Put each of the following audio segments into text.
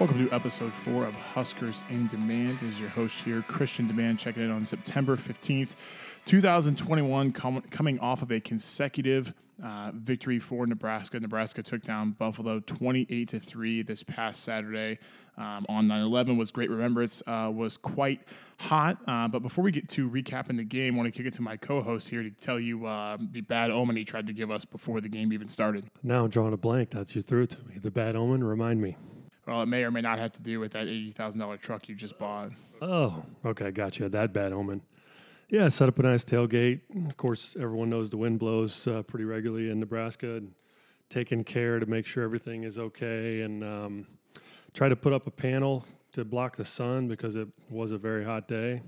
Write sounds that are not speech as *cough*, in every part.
Welcome to episode four of Huskers in Demand. This is your host here, Christian Demand, checking in on September 15th, 2021, com- coming off of a consecutive uh, victory for Nebraska. Nebraska took down Buffalo 28 to 3 this past Saturday um, on 9 11. Was great remembrance, uh, was quite hot. Uh, but before we get to recapping the game, I want to kick it to my co host here to tell you uh, the bad omen he tried to give us before the game even started. Now I'm drawing a blank. That's you threw to me. The bad omen, remind me. Well, it may or may not have to do with that $80,000 truck you just bought. Oh, okay, gotcha. That bad omen. Yeah, set up a nice tailgate. Of course, everyone knows the wind blows uh, pretty regularly in Nebraska. And taking care to make sure everything is okay, and um, try to put up a panel to block the sun because it was a very hot day.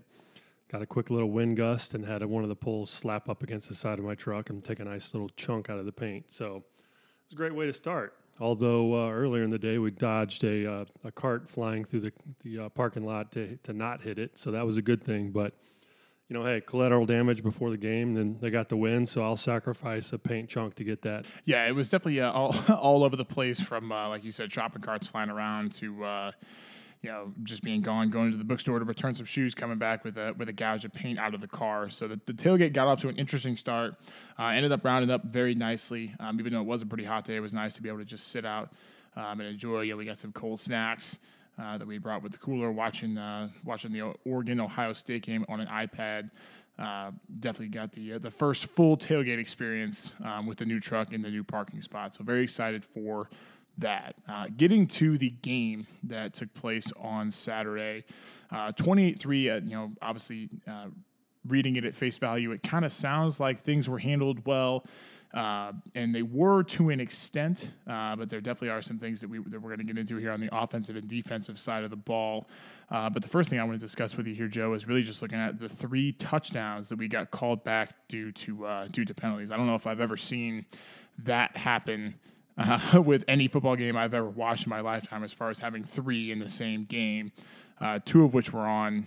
Got a quick little wind gust and had one of the poles slap up against the side of my truck and take a nice little chunk out of the paint. So it's a great way to start. Although uh, earlier in the day we dodged a uh, a cart flying through the the uh, parking lot to to not hit it, so that was a good thing. But you know, hey, collateral damage before the game, then they got the win, so I'll sacrifice a paint chunk to get that. Yeah, it was definitely uh, all *laughs* all over the place from uh, like you said, shopping carts flying around to you know, just being gone, going to the bookstore to return some shoes, coming back with a with a gouge of paint out of the car. So the, the tailgate got off to an interesting start. Uh, ended up rounding up very nicely, um, even though it was a pretty hot day. It was nice to be able to just sit out um, and enjoy. You know, we got some cold snacks. Uh, that we brought with the cooler, watching uh, watching the Oregon Ohio State game on an iPad. Uh, definitely got the uh, the first full tailgate experience um, with the new truck in the new parking spot. So very excited for that. Uh, getting to the game that took place on Saturday, uh, 28 3, uh, you know, obviously uh, reading it at face value, it kind of sounds like things were handled well. Uh, and they were to an extent, uh, but there definitely are some things that we that we're going to get into here on the offensive and defensive side of the ball. Uh, but the first thing I want to discuss with you here, Joe, is really just looking at the three touchdowns that we got called back due to uh, due to penalties. I don't know if I've ever seen that happen uh, *laughs* with any football game I've ever watched in my lifetime, as far as having three in the same game, uh, two of which were on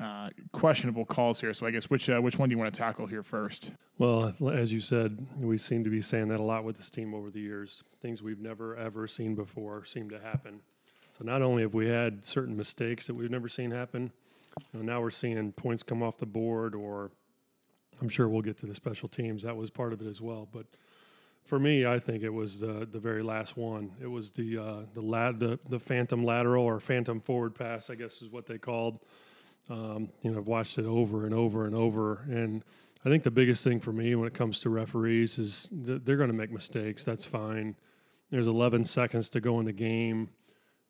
uh, questionable calls here. So I guess which uh, which one do you want to tackle here first? Well, as you said, we seem to be saying that a lot with this team over the years. Things we've never ever seen before seem to happen. So not only have we had certain mistakes that we've never seen happen, you know, now we're seeing points come off the board, or I'm sure we'll get to the special teams. That was part of it as well, but for me, I think it was the the very last one. It was the uh, the lad the the phantom lateral or phantom forward pass, I guess is what they called. Um, you know, I've watched it over and over and over, and I think the biggest thing for me when it comes to referees is that they're going to make mistakes. That's fine. There's 11 seconds to go in the game.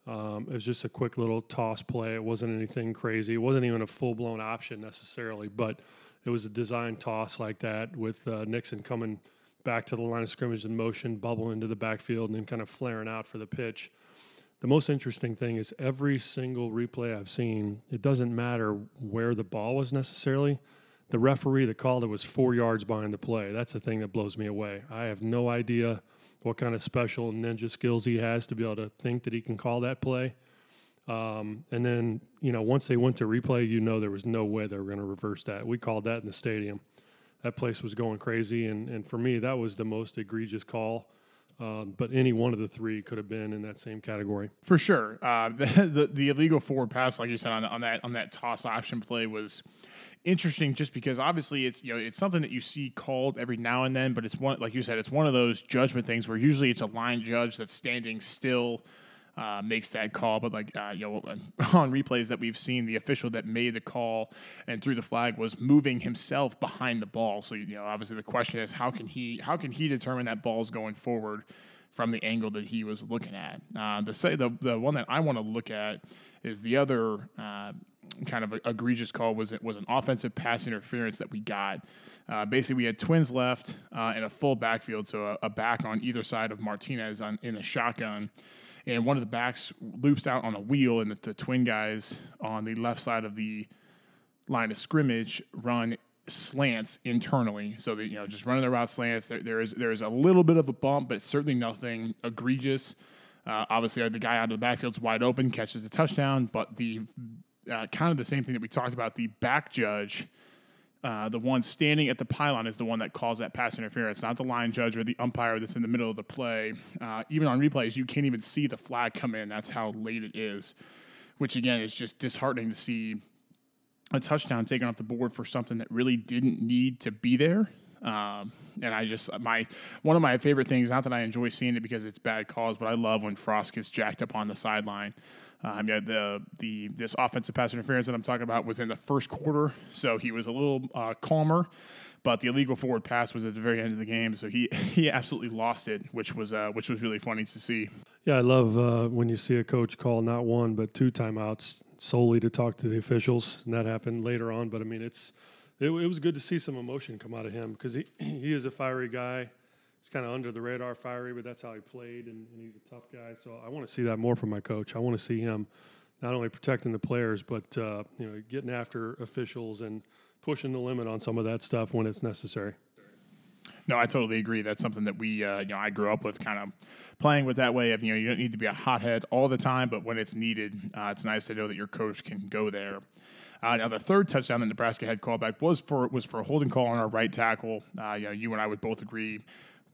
Um, it was just a quick little toss play. It wasn't anything crazy. It wasn't even a full blown option necessarily, but it was a design toss like that with uh, Nixon coming back to the line of scrimmage in motion, bubble into the backfield, and then kind of flaring out for the pitch. The most interesting thing is every single replay I've seen, it doesn't matter where the ball was necessarily. The referee that called it was four yards behind the play. That's the thing that blows me away. I have no idea what kind of special ninja skills he has to be able to think that he can call that play. Um, and then, you know, once they went to replay, you know there was no way they were going to reverse that. We called that in the stadium that place was going crazy. And, and for me, that was the most egregious call. Um, but any one of the three could have been in that same category. For sure, uh, *laughs* the, the, the illegal forward pass, like you said on, on that on that toss option play, was interesting just because obviously it's you know it's something that you see called every now and then, but it's one like you said, it's one of those judgment things where usually it's a line judge that's standing still uh, makes that call. But like uh, you know, *laughs* on replays that we've seen, the official that made the call and threw the flag was moving himself behind the ball. So you know, obviously the question is how can he how can he determine that ball's going forward from the angle that he was looking at? Uh, the say the the one that I want to look at is the other. Uh, kind of egregious call was it was an offensive pass interference that we got. Uh, basically, we had twins left uh, and a full backfield, so a, a, back on either side of Martinez on, in the shotgun and one of the backs loops out on a wheel, and the, the twin guys on the left side of the line of scrimmage run slants internally, so you know just running the route slants. There, there is there is a little bit of a bump, but certainly nothing egregious. Uh, obviously, the guy out of the backfield's wide open, catches the touchdown, but the uh, kind of the same thing that we talked about. The back judge uh, the one standing at the pylon is the one that calls that pass interference, not the line judge or the umpire that's in the middle of the play. Uh, even on replays, you can't even see the flag come in. That's how late it is, which again is just disheartening to see a touchdown taken off the board for something that really didn't need to be there. Um, and I just my one of my favorite things. Not that I enjoy seeing it because it's bad calls, but I love when Frost gets jacked up on the sideline. Um, yeah, the the this offensive pass interference that I'm talking about was in the first quarter, so he was a little uh, calmer. But the illegal forward pass was at the very end of the game, so he *laughs* he absolutely lost it, which was uh, which was really funny to see. Yeah, I love uh, when you see a coach call not one but two timeouts solely to talk to the officials, and that happened later on. But I mean, it's it, it was good to see some emotion come out of him because he *clears throat* he is a fiery guy he's kind of under the radar fiery, but that's how he played, and, and he's a tough guy. So I want to see that more from my coach. I want to see him not only protecting the players, but uh, you know, getting after officials and pushing the limit on some of that stuff when it's necessary. No, I totally agree. That's something that we, uh, you know, I grew up with, kind of playing with that way of, you know, you don't need to be a hothead all the time, but when it's needed, uh, it's nice to know that your coach can go there. Uh, now, the third touchdown that Nebraska had callback was for was for a holding call on our right tackle. Uh, you know, you and I would both agree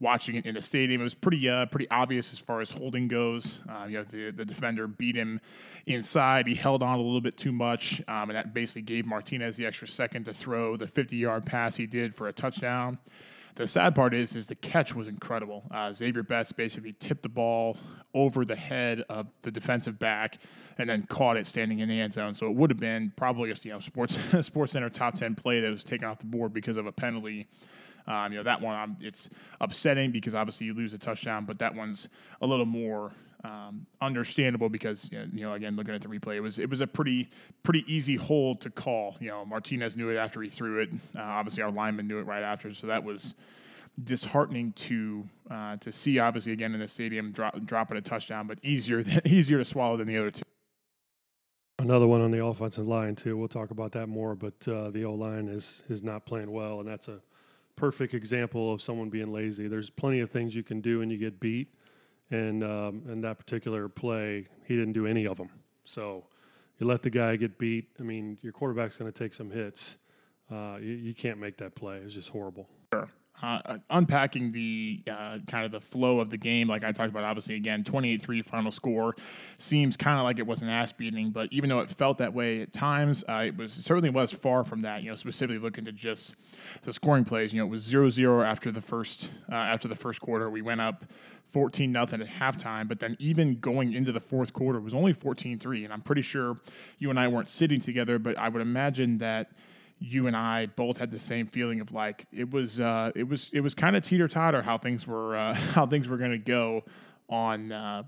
watching it in the stadium. It was pretty uh, pretty obvious as far as holding goes. Uh, you know, the the defender beat him inside. He held on a little bit too much, um, and that basically gave Martinez the extra second to throw the 50 yard pass he did for a touchdown. The sad part is, is the catch was incredible. Uh, Zavier Betts basically tipped the ball over the head of the defensive back, and then caught it standing in the end zone. So it would have been probably just you know sports *laughs* SportsCenter top ten play that was taken off the board because of a penalty. Um, you know that one, um, it's upsetting because obviously you lose a touchdown, but that one's a little more um, understandable because you know again looking at the replay, it was it was a pretty pretty easy hold to call. You know Martinez knew it after he threw it. Uh, obviously our lineman knew it right after, so that was disheartening to uh, to see. Obviously again in the stadium drop, dropping a touchdown, but easier *laughs* than, easier to swallow than the other two. Another one on the offensive line too. We'll talk about that more, but uh, the O line is is not playing well, and that's a perfect example of someone being lazy. There's plenty of things you can do and you get beat, and um, in that particular play, he didn't do any of them. So you let the guy get beat. I mean, your quarterback's going to take some hits. Uh, you, you, can't make that play. It's just horrible. Uh, unpacking the uh, kind of the flow of the game, like I talked about, obviously, again, 28 3 final score seems kind of like it was an ass beating, but even though it felt that way at times, uh, it was certainly was far from that. You know, specifically looking to just the scoring plays, you know, it was 0 0 after the first uh, after the first quarter. We went up 14 nothing at halftime, but then even going into the fourth quarter it was only 14 3. And I'm pretty sure you and I weren't sitting together, but I would imagine that you and I both had the same feeling of like it was uh, it was it was kind of teeter totter how things were uh, *laughs* how things were going to go on uh,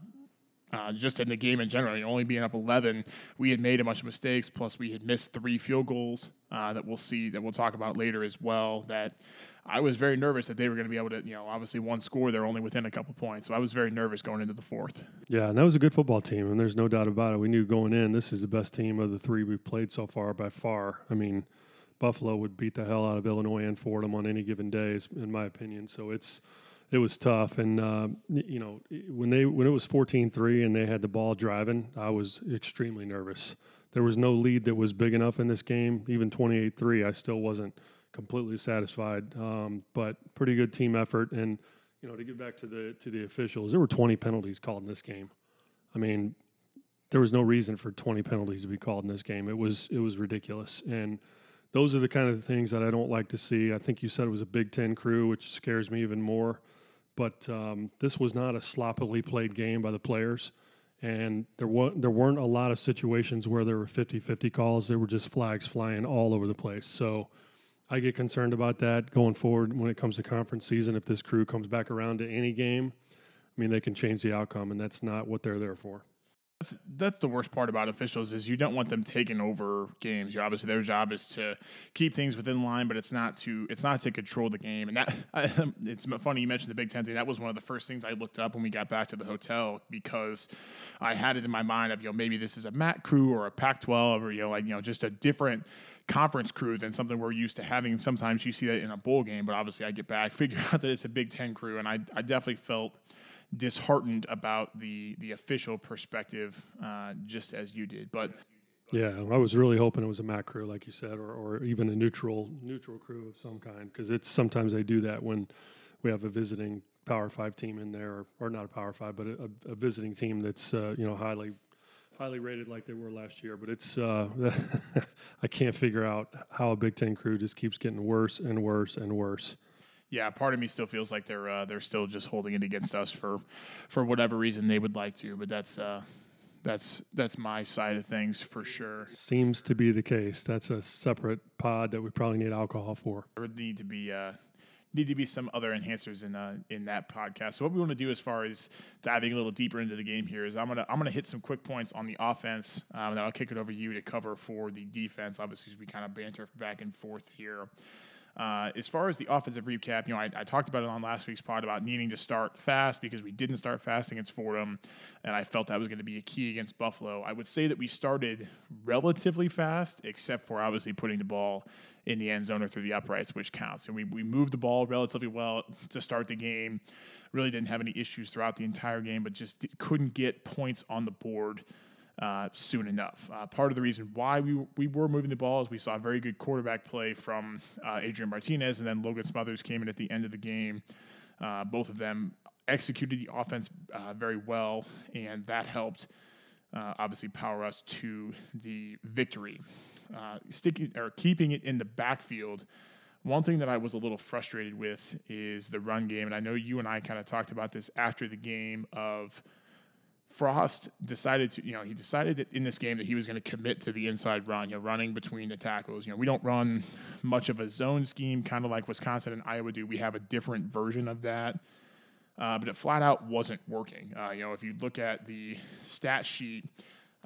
uh, just in the game in general. Only being up 11, we had made a bunch of mistakes. Plus, we had missed three field goals uh, that we'll see that we'll talk about later as well. That I was very nervous that they were going to be able to, you know, obviously one score, they're only within a couple points. So I was very nervous going into the fourth. Yeah, and that was a good football team, and there's no doubt about it. We knew going in, this is the best team of the three we've played so far by far. I mean, Buffalo would beat the hell out of Illinois and Fordham on any given day, in my opinion. So it's it was tough, and uh, you know when they when it was 14-3 and they had the ball driving, I was extremely nervous. There was no lead that was big enough in this game. Even 28-3, I still wasn't completely satisfied. Um, but pretty good team effort, and you know to get back to the to the officials, there were 20 penalties called in this game. I mean, there was no reason for 20 penalties to be called in this game. It was it was ridiculous, and those are the kind of things that I don't like to see. I think you said it was a Big Ten crew, which scares me even more. But um, this was not a sloppily played game by the players. And there, wa- there weren't a lot of situations where there were 50 50 calls. There were just flags flying all over the place. So I get concerned about that going forward when it comes to conference season. If this crew comes back around to any game, I mean, they can change the outcome, and that's not what they're there for. That's, that's the worst part about officials is you don't want them taking over games. You obviously their job is to keep things within line, but it's not to it's not to control the game. And that *laughs* I, it's funny you mentioned the Big Ten thing. That was one of the first things I looked up when we got back to the hotel because I had it in my mind of you know maybe this is a MAC crew or a Pac-12 or you know like you know just a different conference crew than something we're used to having. Sometimes you see that in a bowl game, but obviously I get back, *laughs* figure out that it's a Big Ten crew, and I I definitely felt disheartened about the the official perspective, uh, just as you did. But Yeah, I was really hoping it was a MAC crew, like you said, or, or even a neutral neutral crew of some kind, because it's sometimes they do that when we have a visiting Power Five team in there, or, or not a Power Five, but a, a visiting team that's uh, you know highly highly rated like they were last year. But it's uh, *laughs* I can't figure out how a Big Ten crew just keeps getting worse and worse and worse. Yeah, part of me still feels like they're uh, they're still just holding it against us for for whatever reason they would like to, but that's uh, that's that's my side of things for sure. Seems to be the case. That's a separate pod that we probably need alcohol for. There would need to be uh, need to be some other enhancers in uh, in that podcast. So what we want to do as far as diving a little deeper into the game here is I'm gonna I'm gonna hit some quick points on the offense, um, and then I'll kick it over to you to cover for the defense. Obviously, we kind of banter back and forth here. Uh, as far as the offensive recap, you know, I, I, talked about it on last week's pod about needing to start fast because we didn't start fast against Fordham, and I felt that was going to be a key against Buffalo. I would say that we started relatively fast, except for obviously putting the ball in the end zone or through the uprights, which counts. And we, we moved the ball relatively well to start the game. Really didn't have any issues throughout the entire game, but just couldn't get points on the board uh, soon enough. Uh, part of the reason why we, we were moving the ball is we saw very good quarterback play from uh, Adrian Martinez, and then Logan Smothers came in at the end of the game. Uh, both of them executed the offense uh, very well, and that helped obviously power us to the victory. sticking or keeping it in the backfield. One thing that I was a little frustrated with is the run game, and I know you and I kind of talked about this after the game of Frost decided to, you know, he decided in this game that he was going to commit to the inside run, you know, running between the tackles. You know, we don't run much of a zone scheme, kind of like Wisconsin and Iowa do. We have a different version of that, uh, but it flat out wasn't working. Uh, you know, if you look at the stat sheet,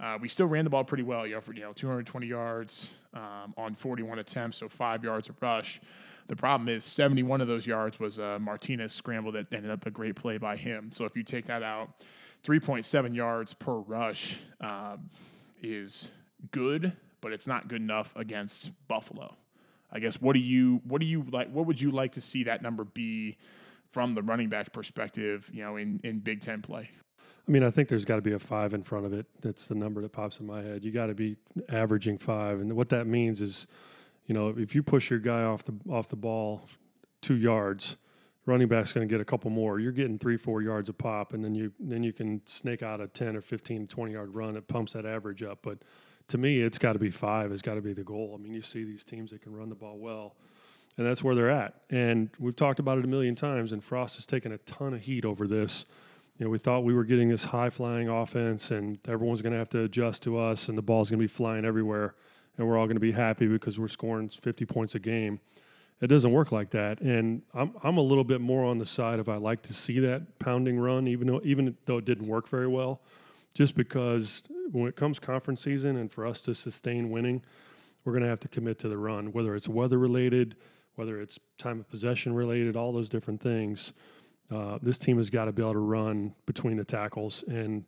uh, we still ran the ball pretty well. You know, for you know, 220 yards um, on 41 attempts, so five yards a rush. The problem is 71 of those yards was a Martinez scramble that ended up a great play by him. So if you take that out 3.7 yards per rush um, is good, but it's not good enough against Buffalo. I guess what do you what do you like? What would you like to see that number be from the running back perspective? You know, in in Big Ten play. I mean, I think there's got to be a five in front of it. That's the number that pops in my head. You got to be averaging five, and what that means is, you know, if you push your guy off the off the ball two yards, running back's going to get a couple more. You're getting three, four yards a pop, and then you then you can snake out a 10 or 15, 20 yard run that pumps that average up. But to me, it's got to be five. It's got to be the goal. I mean, you see these teams that can run the ball well, and that's where they're at. And we've talked about it a million times. And Frost has taken a ton of heat over this. You know, we thought we were getting this high flying offense, and everyone's going to have to adjust to us, and the ball's going to be flying everywhere, and we're all going to be happy because we're scoring 50 points a game it doesn't work like that. And I'm I'm a little bit more on the side of I like to see that pounding run, even though even though it didn't work very well, just because when it comes conference season and for us to sustain winning, we're going to have to commit to the run, whether it's weather related, whether it's time of possession related, all those different things. Uh, this team has got to be able to run between the tackles and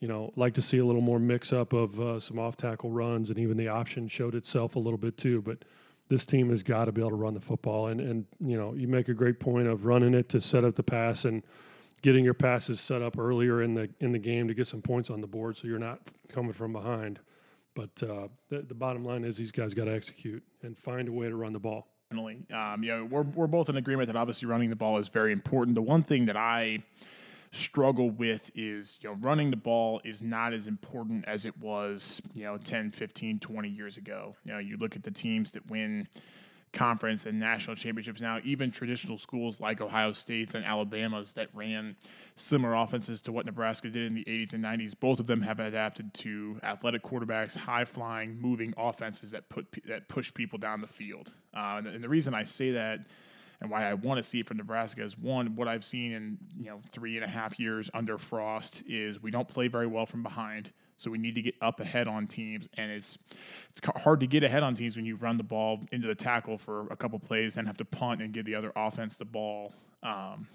you know, like to see a little more mix up of uh, some off tackle runs, and even the option showed itself a little bit too. But this team has got to be able to run the football. And, and, you know, you make a great point of running it to set up the pass and getting your passes set up earlier in the in the game to get some points on the board so you're not coming from behind. But uh, the, the bottom line is these guys got to execute and find a way to run the ball. Definitely. Um, you know, we're, we're both in agreement that obviously running the ball is very important. The one thing that I – struggle with is you know running the ball is not as important as it was you know 10 15 20 years ago. You know you look at the teams that win conference and national championships now even traditional schools like ohio state's and alabama's that ran similar offenses to what nebraska did in the 80s and 90s both of them have adapted to athletic quarterbacks high flying moving offenses that put that push people down the field. Uh, and, and the reason i say that and why I want to see it from Nebraska is one, what I've seen in you know three and a half years under Frost is we don't play very well from behind. So we need to get up ahead on teams, and it's it's hard to get ahead on teams when you run the ball into the tackle for a couple plays, then have to punt and give the other offense the ball. Um,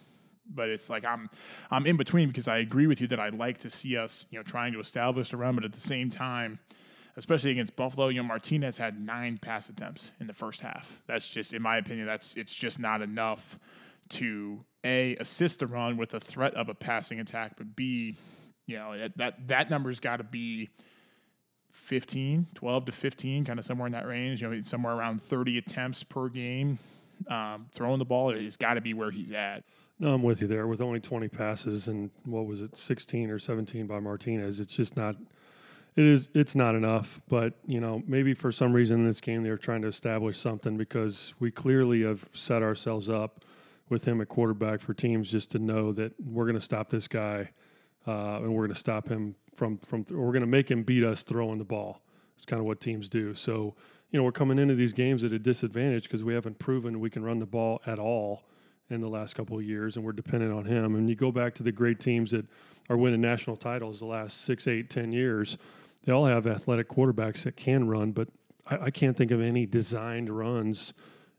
but it's like I'm I'm in between because I agree with you that I'd like to see us you know trying to establish the run, but at the same time especially against Buffalo. You know, Martinez had nine pass attempts in the first half. That's just, in my opinion, that's it's just not enough to a assist the run with a threat of a passing attack, but b, you know, that that, that number's got to be 15, 12 to 15, kind of somewhere in that range. You know, somewhere around 30 attempts per game. Um, throwing the ball, he's got to be where he's at. No, I'm with you there. With only 20 passes and what was it, 16 or 17 by Martinez, it's just not. It is. It's not enough. But you know, maybe for some reason in this game they're trying to establish something because we clearly have set ourselves up with him at quarterback for teams just to know that we're going to stop this guy uh, and we're going to stop him from from. We're going to make him beat us throwing the ball. It's kind of what teams do. So you know, we're coming into these games at a disadvantage because we haven't proven we can run the ball at all in the last couple of years, and we're dependent on him. And you go back to the great teams that are winning national titles the last six, eight, ten years. They all have athletic quarterbacks that can run, but I, I can't think of any designed runs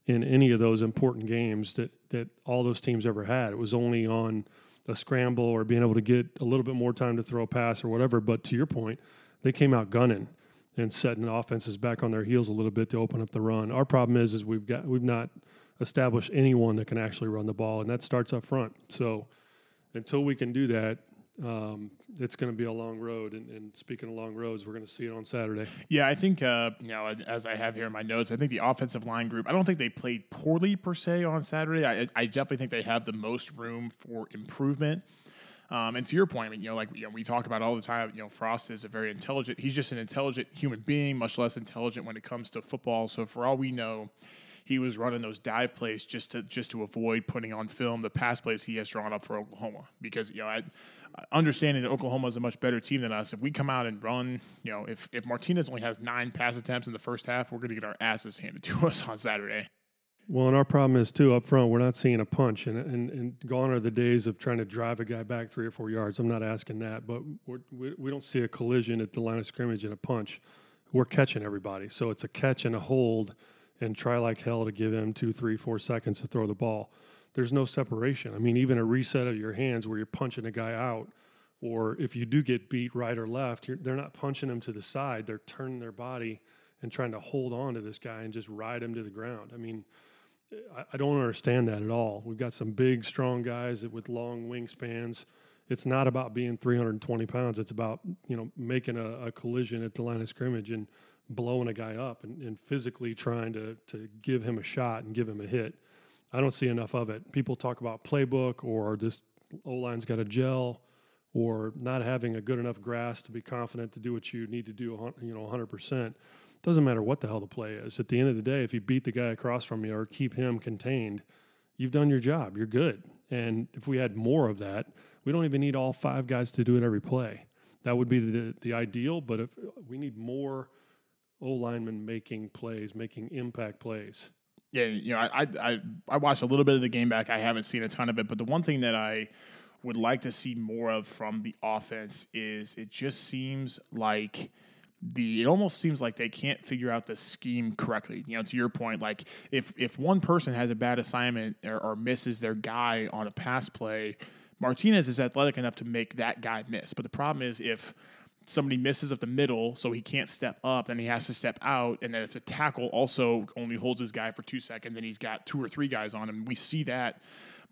in any of those important games that that all those teams ever had. It was only on a scramble or being able to get a little bit more time to throw a pass or whatever. But to your point, they came out gunning and setting offenses back on their heels a little bit to open up the run. Our problem is is we've got we've not established anyone that can actually run the ball, and that starts up front. So until we can do that, um, it's going to be a long road. And, and, speaking of long roads, we're going to see it on Saturday. Yeah, I think uh, you know, as I have here in my notes, I think the offensive line group. I don't think they played poorly per se on Saturday. I, I definitely think they have the most room for improvement. Um, and to your point, I mean, you know, like you know, we talk about all the time. You know, Frost is a very intelligent. He's just an intelligent human being, much less intelligent when it comes to football. So for all we know, he was running those dive plays just to just to avoid putting on film the pass plays he has drawn up for Oklahoma. Because you know, I, understanding that Oklahoma is a much better team than us, if we come out and run, you know, if if Martinez only has nine pass attempts in the first half, we're going to get our asses handed to us on Saturday. Well, and our problem is too up front. We're not seeing a punch, and and, and gone are the days of trying to drive a guy back three or four yards. I'm not asking that, but we we don't see a collision at the line of scrimmage and a punch. We're catching everybody, so it's a catch and a hold, and try like hell to give him two, three, four seconds to throw the ball. There's no separation. I mean, even a reset of your hands where you're punching a guy out, or if you do get beat right or left, they're not punching him to the side. They're turning their body and trying to hold on to this guy and just ride him to the ground. I mean I, don't understand that at all. We've got some big, strong guys with long wingspans. It's not about being 320 pounds. It's about you know making a, a collision at the line of scrimmage and blowing a guy up and, and physically trying to to give him a shot and give him a hit. I don't see enough of it. People talk about playbook or this O line's got a gel or not having a good enough grasp to be confident to do what you need to do, you know, 100 percent doesn't matter what the hell the play is. At the end of the day, if you beat the guy across from you or keep him contained, you've done your job. You're good. And if we had more of that, we don't even need all five guys to do it every play. That would be the the ideal. But if we need more O linemen making plays, making impact plays. Yeah, you know, I, I I watched a little bit of the game back. I haven't seen a ton of it, but the one thing that I would like to see more of from the offense is it just seems like the it almost seems like they can't figure out the scheme correctly. You know, to your point, like if if one person has a bad assignment or, or, misses their guy on a pass play, Martinez is athletic enough to make that guy miss. But the problem is if somebody misses at the middle, so he can't step up, and he has to step out, and then if the tackle also only holds his guy for two seconds, and he's got two or three guys on him, we see that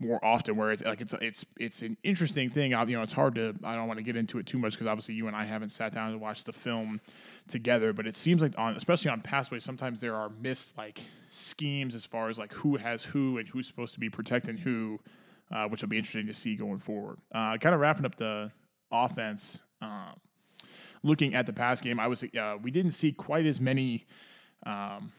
more often where it's like it's it's it's an interesting thing. You know, it's hard to I don't want to get into it too much because obviously you and I haven't sat down and watched the film together. But it seems like on especially on passways, sometimes there are missed like schemes as far as like who has who and who's supposed to be protecting who, uh, which will be interesting to see going forward. Uh, kind of wrapping up the offense. Um, looking at the pass game, I was uh, we didn't see quite as many. Um,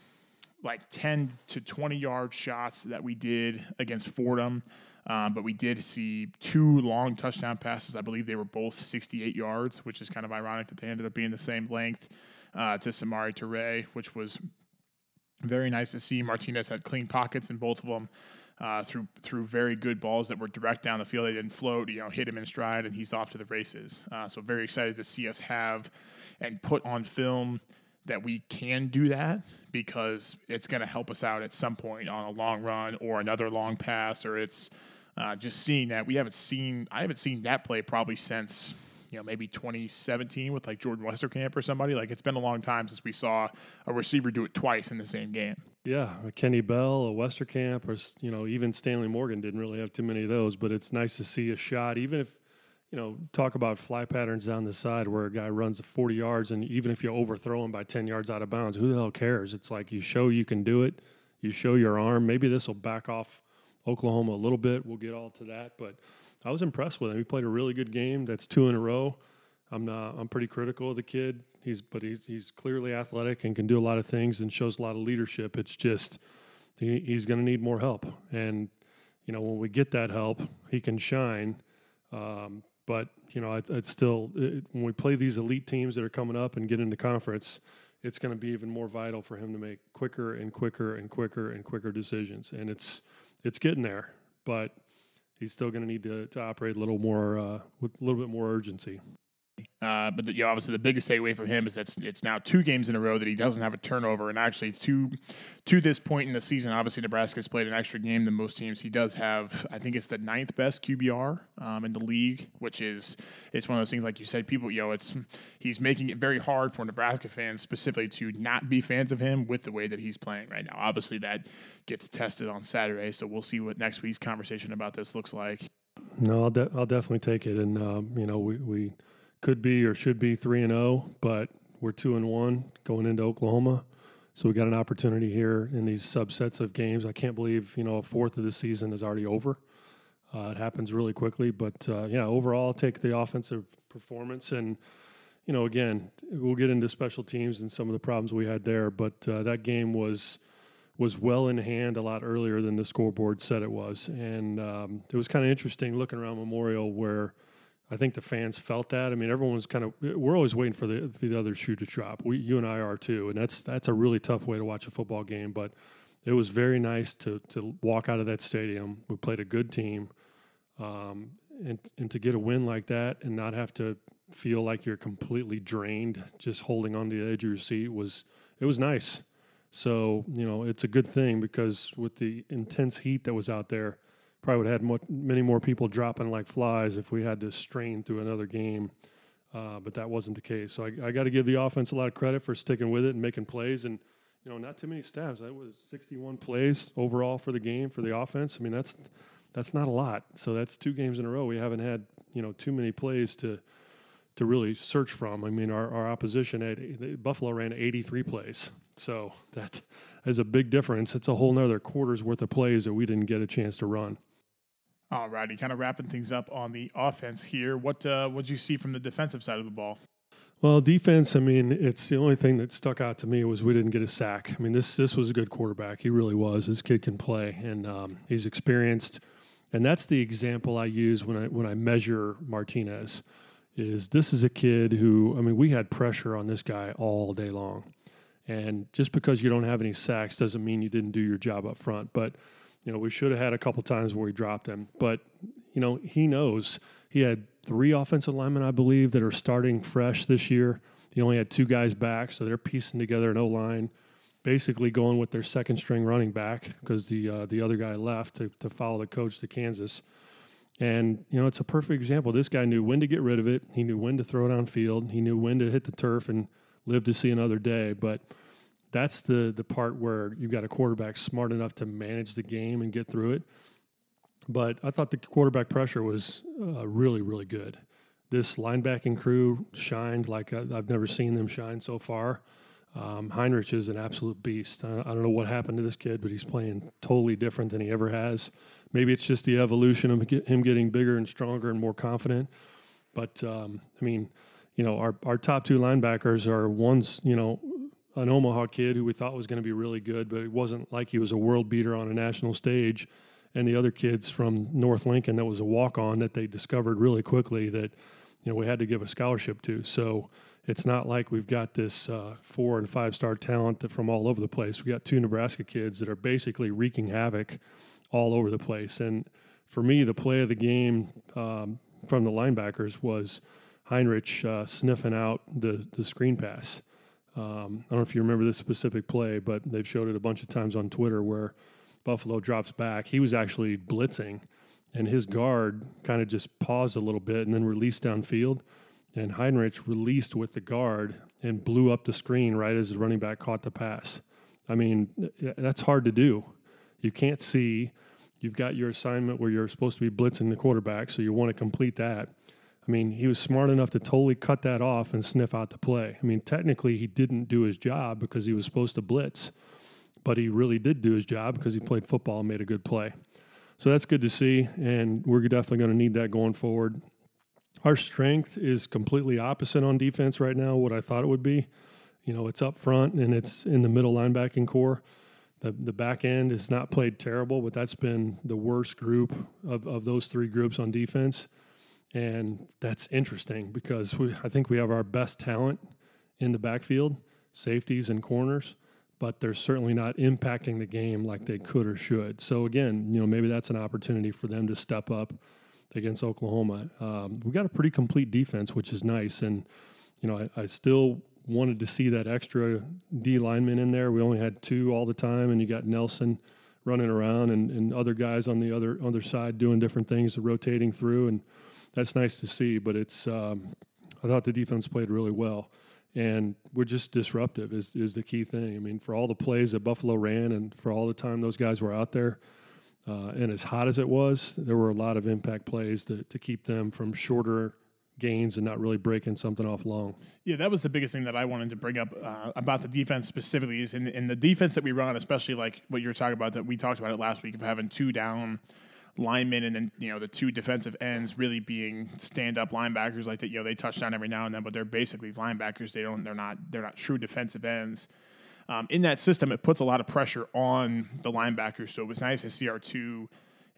like 10 to 20 yard shots that we did against Fordham. Um, but we did see two long touchdown passes. I believe they were both 68 yards, which is kind of ironic that they ended up being the same length uh, to Samori Toure, which was very nice to see. Martinez had clean pockets in both of them. Uh, through through very good balls that were direct down the field. They didn't float, you know, hit him in stride, and he's off to the races. Uh, so very excited to see us have and put on film that we can do that because it's going to help us out at some point on a long run or another long pass or it's uh, just seeing that we haven't seen I haven't seen that play probably since you know maybe 2017 with like Jordan Westerkamp or somebody like it's been a long time since we saw a receiver do it twice in the same game. Yeah, a Kenny Bell, a Westerkamp, or you know even Stanley Morgan didn't really have too many of those, but it's nice to see a shot even if you know, talk about fly patterns down the side where a guy runs 40 yards, and even if you overthrow him by 10 yards out of bounds, who the hell cares? It's like you show you can do it, you show your arm. Maybe this will back off Oklahoma a little bit. We'll get all to that, but I was impressed with him. He played a really good game. That's two in a row. I'm not. I'm pretty critical of the kid. He's but he's he's clearly athletic and can do a lot of things and shows a lot of leadership. It's just he, he's going to need more help. And you know when we get that help, he can shine. Um, but you know it, it's still it, when we play these elite teams that are coming up and get into conference, it's going to be even more vital for him to make quicker and quicker and quicker and quicker decisions. And it's it's getting there, but he's still going to need to, operate a little more uh, with a little bit more urgency. Uh, but the, you know, obviously, the biggest takeaway from him is that it's now two games in a row that he doesn't have a turnover, and actually, to to this point in the season, obviously Nebraska's played an extra game than most teams. He does have, I think, it's the ninth best QBR um, in the league, which is it's one of those things like you said, people, you know, it's he's making it very hard for Nebraska fans specifically to not be fans of him with the way that he's playing right now. Obviously, that gets tested on Saturday, so we'll see what next week's conversation about this looks like. No, I'll, de- I'll definitely take it, and um, you know, we we could be or should be three and zero, oh, but we're two and one going into Oklahoma. So we got an opportunity here in these subsets of games. I can't believe you know a fourth of the season is already over. Uh, it happens really quickly, but uh, yeah, overall, I'll take the offensive performance and you know again we'll get into special teams and some of the problems we had there, but uh, that game was was well in hand a lot earlier than the scoreboard said it was, and um, it was kind of interesting looking around Memorial where I think the fans felt that. I mean, everyone was kind of. We're always waiting for the for the other shoe to drop. We, you and I are too, and that's that's a really tough way to watch a football game. But it was very nice to to walk out of that stadium. We played a good team, um, and and to get a win like that and not have to feel like you're completely drained, just holding on to the edge of your seat was it was nice. So you know, it's a good thing because with the intense heat that was out there probably would have had many more people dropping like flies if we had to strain through another game. Uh, but that wasn't the case. So I, I got to give the offense a lot of credit for sticking with it and making plays. And you know, not too many stabs. That was 61 plays overall for the game for the offense. I mean, that's that's not a lot. So that's two games in a row. We haven't had you know too many plays to to really search from. I mean, our, our opposition had Buffalo ran 83 plays. So that is a big difference. It's a whole nother quarter's worth of plays that we didn't get a chance to run. All righty, kind of wrapping things up on the offense here. What uh, what did you see from the defensive side of the ball? Well, defense. I mean, it's the only thing that stuck out to me was we didn't get a sack. I mean, this this was a good quarterback. He really was. This kid can play, and um, he's experienced. And that's the example I use when I when I measure Martinez. Is this is a kid who I mean, we had pressure on this guy all day long, and just because you don't have any sacks doesn't mean you didn't do your job up front. But you know, we should have had a couple times where we dropped him, but you know, he knows he had three offensive linemen, I believe, that are starting fresh this year. He only had two guys back, so they're piecing together an O line, basically going with their second string running back because the uh, the other guy left to, to follow the coach to Kansas. And you know, it's a perfect example. This guy knew when to get rid of it. He knew when to throw it on field. He knew when to hit the turf and live to see another day. But that's the the part where you've got a quarterback smart enough to manage the game and get through it. But I thought the quarterback pressure was uh, really really good. This linebacking crew shined like I've never seen them shine so far. Um, Henrich is an absolute beast. I, I, don't know what happened to this kid, but he's playing totally different than he ever has. Maybe it's just the evolution of him getting bigger and stronger and more confident. But um, I mean, you know, our, our top two linebackers are one's, you know, an Omaha kid who we thought was going to be really good, but it wasn't like he was a world beater on a national stage. And the other kids from North Lincoln that was a walk on that they discovered really quickly that you know we had to give a scholarship to. So it's not like we've got this uh, four and five star talent from all over the place. We got two Nebraska kids that are basically wreaking havoc all over the place. And for me, the play of the game um, from the linebackers was Henrich uh, sniffing out the the screen pass. Um, I don't know if you remember this specific play, but they've showed it a bunch of times on Twitter where Buffalo drops back. He was actually blitzing, and his guard kind of just paused a little bit and then released downfield. And Henrich released with the guard and blew up the screen right as the running back caught the pass. I mean, that's hard to do. You can't see. You've got your assignment where you're supposed to be blitzing the quarterback, so you want to complete that. I mean, he was smart enough to totally cut that off and sniff out the play. I mean, technically, he didn't do his job because he was supposed to blitz, but he really did do his job because he played football and made a good play. So that's good to see, and we're definitely going to need that going forward. Our strength is completely opposite on defense right now, what I thought it would be. You know, it's up front and it's in the middle linebacking core. The, the back end is not played terrible, but that's been the worst group of, of those three groups on defense. And that's interesting because we, I think we have our best talent in the backfield, safeties and corners, but they're certainly not impacting the game like they could or should. So again, you know, maybe that's an opportunity for them to step up against Oklahoma. Um, we got a pretty complete defense, which is nice. And, you know, I, I still wanted to see that extra D lineman in there. We only had two all the time, and you got Nelson running around and, and other guys on the other other side doing different things, rotating through, and that's nice to see. But it's um, I thought the defense played really well, and we're just disruptive is is the key thing. I mean, for all the plays that Buffalo ran, and for all the time those guys were out there. Uh, and as hot as it was, there were a lot of impact plays to, to keep them from shorter gains and not really breaking something off long. Yeah, that was the biggest thing that I wanted to bring up uh, about the defense specifically is in, in the defense that we run, especially like what you're talking about that we talked about it last week of having two down linemen and then you know the two defensive ends really being stand up linebackers like that you know they touch down every now and then but they're basically linebackers they don't they're not they're not true defensive ends um, in that system it puts a lot of pressure on the linebackers so it was nice to see our two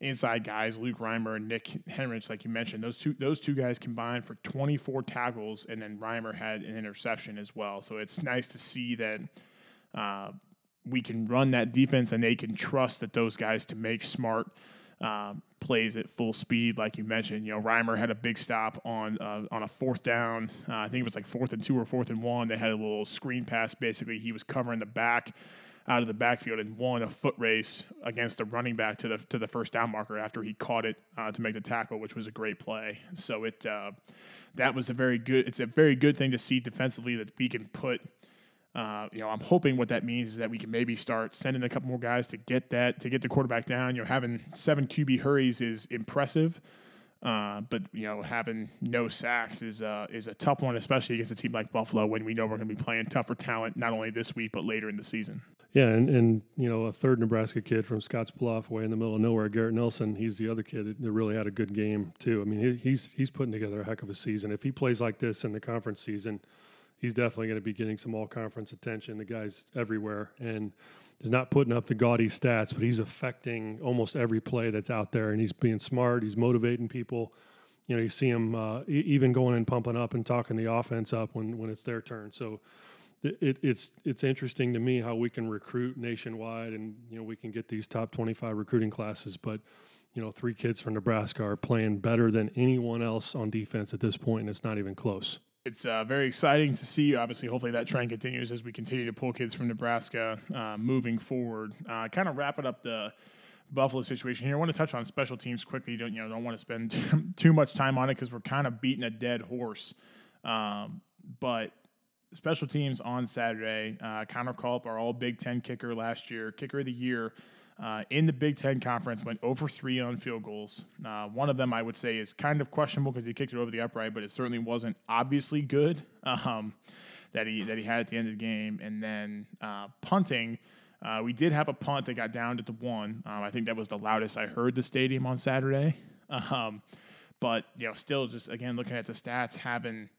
inside guys, Luke Reimer and Nick Henrich, like you mentioned, those two those two guys combined for 24 tackles, and then Reimer had an interception as well. So it's nice to see that uh, we can run that defense, and they can trust that those guys to make smart. Uh, plays at full speed, like you mentioned. You know, Reimer had a big stop on uh, on a fourth down. Uh, I think it was like fourth and two or fourth and one. They had a little screen pass. Basically, he was covering the back out of the backfield and won a foot race against the running back to the to the first down marker after he caught it uh, to make the tackle, which was a great play. So it uh, that was a very good. It's a very good thing to see defensively that we can put. Uh, you know, I'm hoping what that means is that we can maybe start sending a couple more guys to get that to get the quarterback down. You know, having seven QB hurries is impressive. Uh, but you know, having no sacks is uh, is a tough one, especially against a team like Buffalo when we know we're going to be playing tougher talent not only this week but later in the season. Yeah, and, and you know, a third Nebraska kid from Scottsbluff, way in the middle of nowhere, Garrett Nelson. He's the other kid that really had a good game too. I mean, he, he's he's putting together a heck of a season. If he plays like this in the conference season, he's definitely going to be getting some all conference attention. The guy's everywhere and is not putting up the gaudy stats, but he's affecting almost every play that's out there, and he's being smart. He's motivating people. You know, you see him uh, even going and pumping up and talking the offense up when when it's their turn. So it, it's it's interesting to me how we can recruit nationwide, and you know we can get these top 25 recruiting classes, but you know three kids from Nebraska are playing better than anyone else on defense at this point, and it's not even close. It's uh, very exciting to see. Obviously, hopefully that trend continues as we continue to pull kids from Nebraska uh, moving forward. Uh, kind of wrapping up the Buffalo situation here. I want to touch on special teams quickly. Don't you know? Don't want to spend *laughs* too much time on it because we're kind of beating a dead horse. Um, but special teams on Saturday. Uh, Connor Culp, our All Big Ten kicker last year, kicker of the year uh, in the Big Ten conference, went over three on field goals. Uh, one of them I would say is kind of questionable because he kicked it over the upright, but it certainly wasn't obviously good *laughs* um, that he that he had at the end of the game. And then uh, punting. Uh, we did have a punt that got down to the one. Um, I think that was the loudest I heard the stadium on Saturday. *laughs* Um, but you know, still just again looking at the stats, having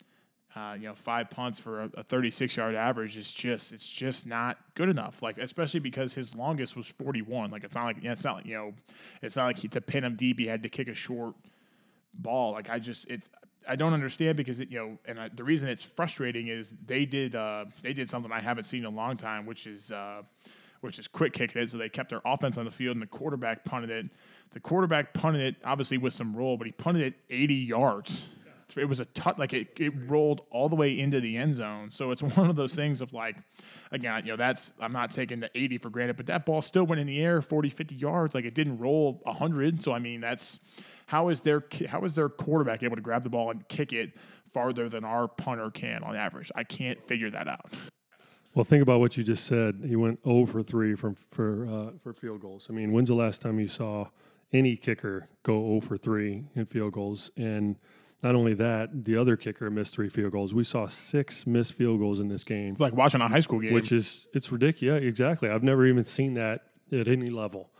uh, you know, five punts for a, a 36 yard average is just it's just not good enough. Like especially because his longest was 41. Like it's not like yeah, it's not like you know, it's not like he, to pin him deep he had to kick a short ball. Like I just it's I don't understand because it you know, and I, the reason it's frustrating is they did uh, they did something I haven't seen in a long time, which is. Uh, which is quick kicking it. So they kept their offense on the field, and the quarterback punted it. The quarterback punted it, obviously with some roll, but he punted it 80 yards it was a touch like it, it rolled all the way into the end zone. So it's *laughs* one of those things of like, again, you know, that's I'm not taking the 80 for granted, but that ball still went in the air 40, 50 yards. Like it didn't roll 100. So I mean, that's how is their how is their quarterback able to grab the ball and kick it farther than our punter can on average? I can't figure that out. Well, think about what you just said. He went over three from for uh, for field goals. I mean, when's the last time you saw any kicker go over three in field goals? And Not only that, the other kicker missed three field goals. We saw six missed field goals in this game, It's like watching a high school game. which is it's ridiculous. Yeah, exactly. I've never even seen that at any level.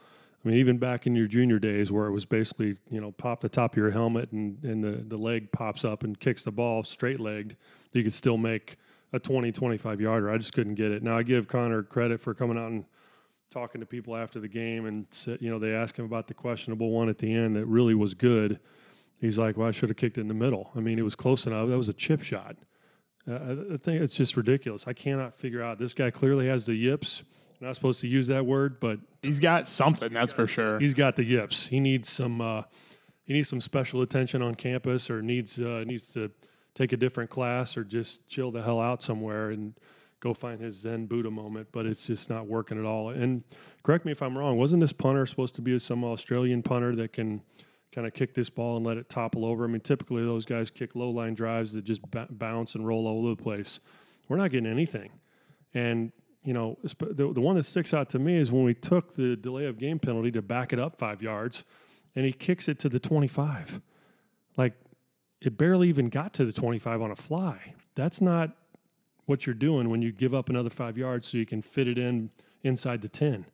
I mean, even back in your junior days, where it was basically you know pop the top of your helmet and and the the leg pops up and kicks the ball straight legged, you could still make a 20, 25 yarder. I just couldn't get it. Now I give Connor credit for coming out and talking to people after the game, and said, you know they asked him about the questionable one at the end that really was good. He's like, "Well, I should have kicked it in the middle. I mean, it was close enough. That was a chip shot." Uh, I think it's just ridiculous. I cannot figure out. This guy clearly has the yips. Not supposed to use that word, but He's got something, that's for sure. he's got the yips. He needs some. Uh, he needs some special attention on campus, or needs uh, needs to take a different class, or just chill the hell out somewhere and go find his Zen Buddha moment. But it's just not working at all. And correct me if I'm wrong. Wasn't this punter supposed to be some Australian punter that can kind of kick this ball and let it topple over? I mean, typically those guys kick low line drives that just b- bounce and roll all over the place. We're not getting anything. And you know, the, the one that sticks out to me is when we took the delay of game penalty to back it up five yards, and he kicks it to the 25. Like, it barely even got to the 25 on a fly. That's not what you're doing when you give up another five yards so you can fit it in inside the 10.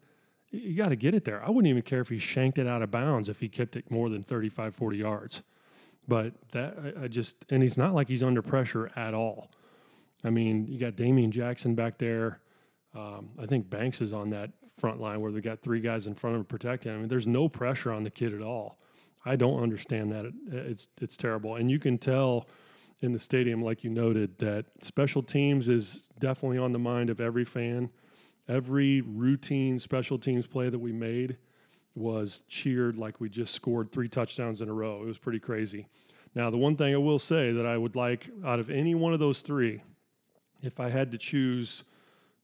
You got to get it there. I wouldn't even care if he shanked it out of bounds if he kept it more than 35, 40 yards. But that, I, I just, and he's not like he's under pressure at all. I mean, you got Damian Jackson back there. Um, I think Banks is on that front line where they got three guys in front of him protecting. him. I mean, there's no pressure on the kid at all. I don't understand that. It, it's it's terrible, and you can tell in the stadium, like you noted, that special teams is definitely on the mind of every fan. Every routine special teams play that we made was cheered like we just scored three touchdowns in a row. It was pretty crazy. Now, the one thing I will say that I would like out of any one of those three, if I had to choose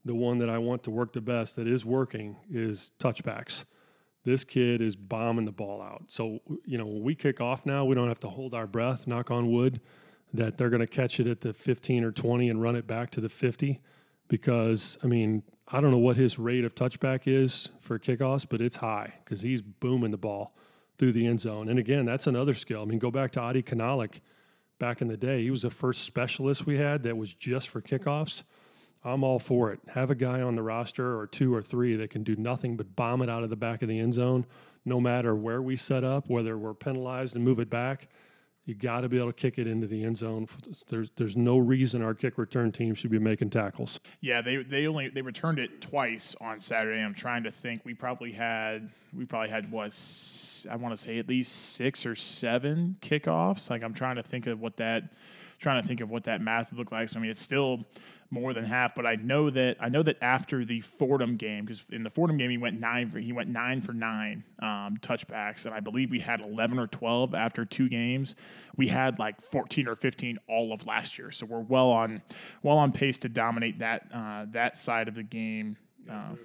the one that I want to work the best that is working is touchbacks. This kid is bombing the ball out. So, you know, when we kick off now, we don't have to hold our breath, knock on wood, that they're going to catch it at the 15 or 20 and run it back to the 50. Because, I mean, I don't know what his rate of touchback is for kickoffs, but it's high because he's booming the ball through the end zone. And again, that's another skill. I mean, go back to Adi Kunalic back in the day. He was the first specialist we had that was just for kickoffs. I'm all for it. Have a guy on the roster or two or three that can do nothing but bomb it out of the back of the end zone, no matter where we set up, whether we're penalized and move it back. You got to be able to kick it into the end zone. There's there's no reason our kick return team should be making tackles. Yeah, they they only they returned it twice on Saturday. I'm trying to think. We probably had we probably had what I want to say at least six or seven kickoffs. Like I'm trying to think of what that trying to think of what that math would look like. So I mean, it's still more than half. But I know that I know that after the Fordham game, because in the Fordham game he went nine for he went nine for nine um, touchbacks, and I believe we had 11 or 12 after two games. We had like 14 or 15 all of last year, so we're well on well on pace to dominate that uh, that side of the game. Uh,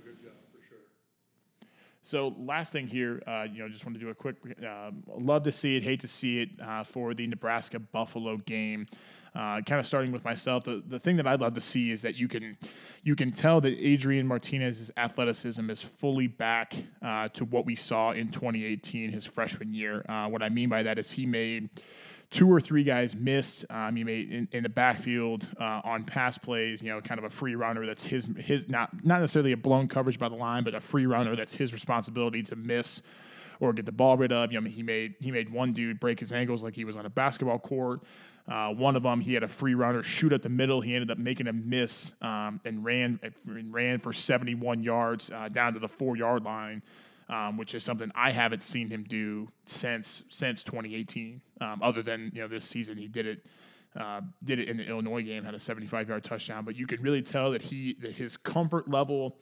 so last thing here, uh, you know, just want to do a quick. Uh, love to see it, hate to see it uh, for the Nebraska Buffalo game. Uh, kind of starting with myself, the, the thing that I'd love to see is that you can you can tell that Adrian Martinez's athleticism is fully back uh, to what we saw in 2018, his freshman year. Uh, what I mean by that is he made two or three guys missed. Um, he made in, in the backfield uh, on pass plays. You know, kind of a free runner that's his his not not necessarily a blown coverage by the line, but a free runner that's his responsibility to miss or get the ball rid of. You know, he made he made one dude break his ankles like he was on a basketball court. Uh, one of them, he had a free runner shoot at the middle. He ended up making a miss um, and ran and ran for 71 yards uh, down to the four yard line um, which is something I haven't seen him do since since 2018. Um, other than you know this season, he did it uh, did it in the Illinois game, had a 75 yard touchdown. But you can really tell that he that his comfort level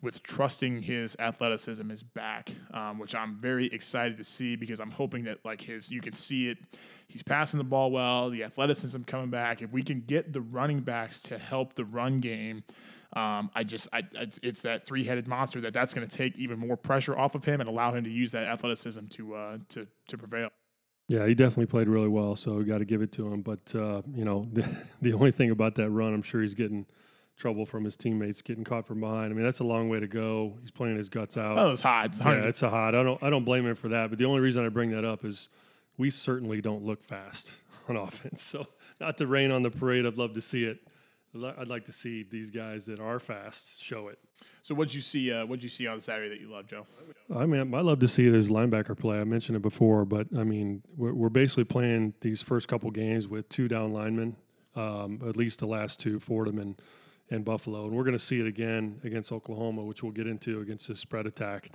with trusting his athleticism is back, um, which I'm very excited to see because I'm hoping that like his you can see it. He's passing the ball well, the athleticism coming back. If we can get the running backs to help the run game, um, I just, I, it's, it's that three-headed monster that that's going to take even more pressure off of him and allow him to use that athleticism to uh, to to prevail. Yeah, he definitely played really well, so we got to give it to him. But uh, you know, *laughs* the, the only thing about that run, I'm sure he's getting trouble from his teammates, getting caught from behind. I mean, that's a long way to go. He's playing his guts out. Oh, it's hot. It's yeah, it's a hot. I don't, I don't blame him for that. But the only reason I bring that up is we certainly don't look fast *laughs* on offense. So, not to rain on the parade, I'd love to see it. I'd like to see these guys that are fast show it. So, what'd you see? Uh, what'd you see on Saturday that you love, Joe? I mean, I love to see it as linebacker play. I mentioned it before, but I mean, we're, we're basically playing these first couple games with two down linemen, um, at least the last two, Fordham and, and Buffalo, and we're going to see it again against Oklahoma, which we'll get into against this spread attack.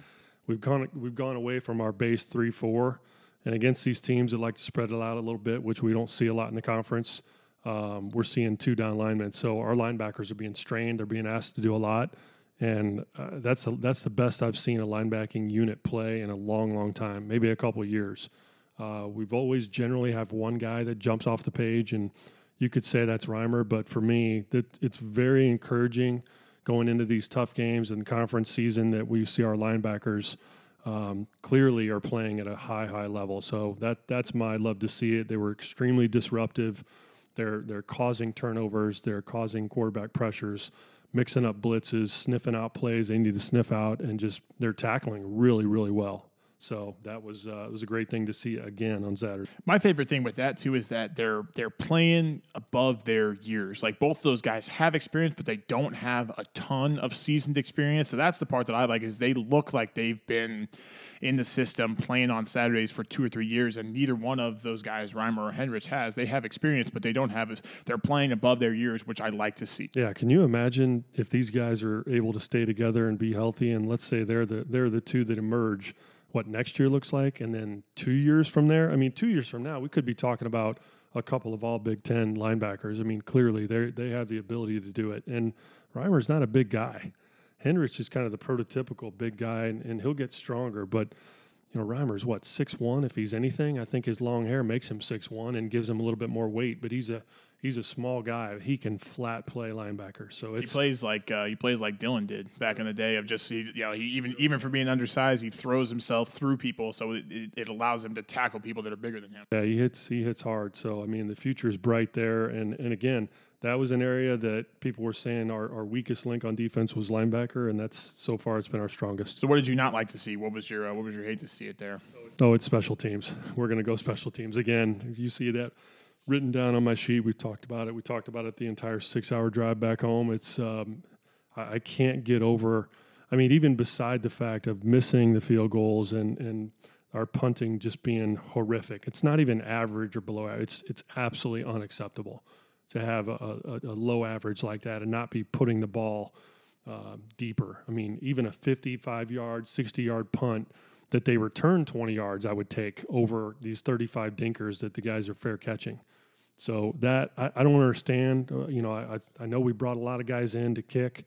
We've gone we've gone away from our base three four, and against these teams that like to spread it out a little bit, which we don't see a lot in the conference. Um, we're seeing two down linemen, so our linebackers are being strained. They're being asked to do a lot, and uh, that's a, that's the best I've seen a linebacking unit play in a long, long time, maybe a couple years. Uh, we've always generally have one guy that jumps off the page, and you could say that's Reimer, but for me, that it's very encouraging going into these tough games and conference season that we see our linebackers um, clearly are playing at a high, high level. So that that's my love to see it. They were extremely disruptive. They're they're causing turnovers. They're causing quarterback pressures, mixing up blitzes, sniffing out plays they need to sniff out, and just they're tackling really, really well. So that was uh, it was a great thing to see again on Saturday. My favorite thing with that too is that they're they're playing above their years. Like both those guys have experience, but they don't have a ton of seasoned experience. So that's the part that I like is they look like they've been in the system playing on Saturdays for two or three years, and neither one of those guys, Reimer or Henrich, has. They have experience, but they don't have. They're playing above their years, which I like to see. Yeah, can you imagine if these guys are able to stay together and be healthy, and let's say they're the they're the two that emerge what next year looks like, and then two years from there. I mean, two years from now, we could be talking about a couple of all Big Ten linebackers. I mean, clearly they they have the ability to do it. And Reimer's not a big guy. Henrich is kind of the prototypical big guy, and, and he'll get stronger. But you know, Reimer's what six one if he's anything. I think his long hair makes him six one and gives him a little bit more weight. But he's a he's a small guy. He can flat play linebacker. So he plays like uh, he plays like Dylan did back in the day of just he, you know he even even for being undersized he throws himself through people so it, it, allows him to tackle people that are bigger than him. Yeah, he hits he hits hard. So I mean the future is bright there. And and again that was an area that people were saying our, our weakest link on defense was linebacker, and that's so far it's been our strongest. So what did you not like to see? What was your uh, what was your hate to see it there? Oh, it's special teams. We're going to go special teams again. You see that written down on my sheet. We've talked about it. We talked about it the entire six-hour drive back home. It's um, I, I, can't get over. I mean, even beside the fact of missing the field goals and and our punting just being horrific. It's not even average or below average. It's it's absolutely unacceptable to have a, a, a low average like that and not be putting the ball uh, deeper. I mean, even a 55 yard, 60 yard punt that they return 20 yards, I would take over these 35 dinkers that the guys are fair catching. So that I, I don't understand. Uh, you know, I, I know we brought a lot of guys in to kick.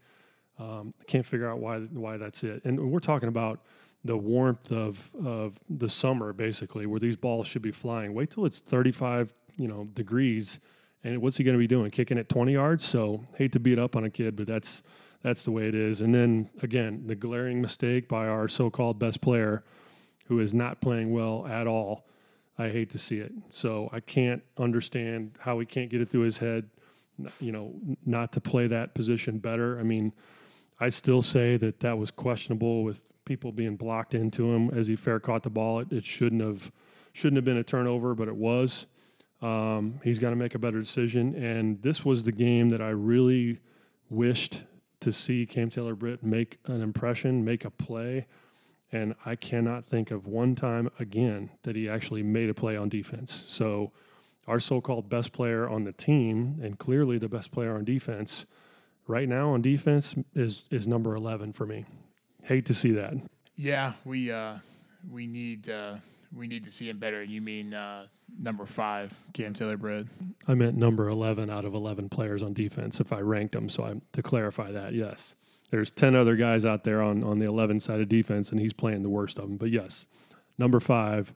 Um, I can't figure out why why that's it. And we're talking about the warmth of of the summer, basically, where these balls should be flying. Wait till it's 35, you know, degrees, and what's he going to be doing? Kicking at 20 yards? So hate to beat up on a kid, but that's that's the way it is. And then again, the glaring mistake by our so-called best player, who is not playing well at all I hate to see it. So I can't understand how he can't get it through his head, you know, not to play that position better. I mean, I still say that that was questionable with people being blocked into him as he fair caught the ball. It, it shouldn't have shouldn't have been a turnover, but it was. Um, he's got to make a better decision. And this was the game that I really wished to see Cam Taylor Britt make an impression, make a play. And I cannot think of one time again that he actually made a play on defense. So, our so called best player on the team, and clearly the best player on defense, right now on defense is, is number 11 for me. Hate to see that. Yeah, we, uh, we need. Uh we need to see him better. You mean uh, number five, Cam Taylor Britt? I meant number 11 out of 11 players on defense if I ranked them. So I, to clarify that, yes there's 10 other guys out there on, on the 11 side of defense, and he's playing the worst of them. But yes, number five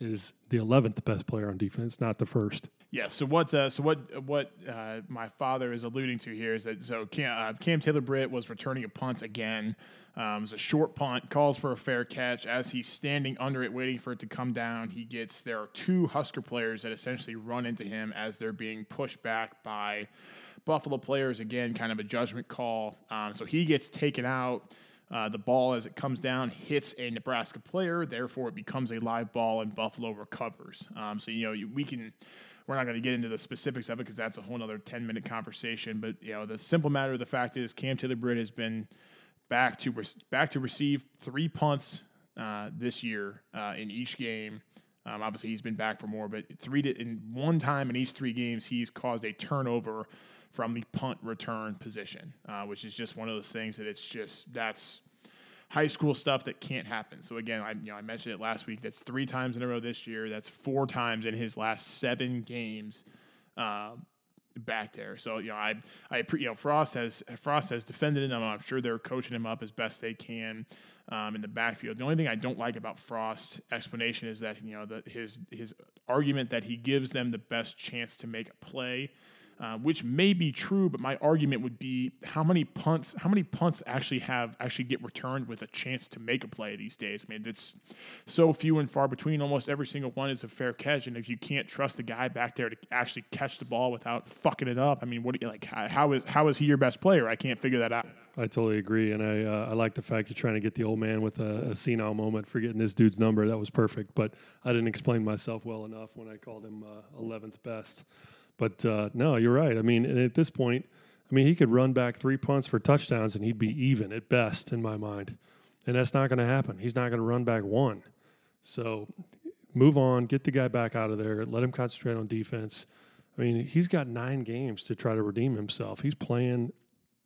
is the 11th best player on defense, not the first. Yeah. So what? Uh, so what? What uh, my father is alluding to here is that so Cam, uh, Cam Taylor Britt was returning a punt again. Um, it was a short punt, calls for a fair catch. As he's standing under it, waiting for it to come down, he gets there are two Husker players that essentially run into him as they're being pushed back by Buffalo players. Again, kind of a judgment call. Um, so he gets taken out. Uh, the ball, as it comes down, hits a Nebraska player. Therefore, it becomes a live ball, and Buffalo recovers. Um, so you know we can. We're not going to get into the specifics of it because that's a whole other ten minute conversation. But you know the simple matter of the fact is Cam Taylor Britt has been back to re- back to receive three punts uh, this year uh, in each game. Um, obviously, he's been back for more, but three to, in one time in each three games, he's caused a turnover from the punt return position, uh, which is just one of those things that it's just that's high school stuff that can't happen. So again, I you know I mentioned it last week. That's three times in a row this year. That's four times in his last seven games. Uh, back there. So you know, I I you know Frost has Frost has defended him. I'm sure they're coaching him up as best they can um, in the backfield. The only thing I don't like about Frost's explanation is that you know the, his his argument that he gives them the best chance to make a play uh, which may be true, but my argument would be how many punts how many punts actually have actually get returned with a chance to make a play these days. I mean, it's so few and far between. Almost every single one is a fair catch, and if you can't trust the guy back there to actually catch the ball without fucking it up, I mean, what like? How is how is he your best player? I can't figure that out. I totally agree, and I uh, I like the fact you're trying to get the old man with a, a senile moment for getting this dude's number. That was perfect, but I didn't explain myself well enough when I called him uh, 11th best. But uh, no, you're right. I mean, at this point, I mean, he could run back three punts for touchdowns and he'd be even at best in my mind. And that's not going to happen. He's not going to run back one. So move on, get the guy back out of there, let him concentrate on defense. I mean, he's got nine games to try to redeem himself. He's playing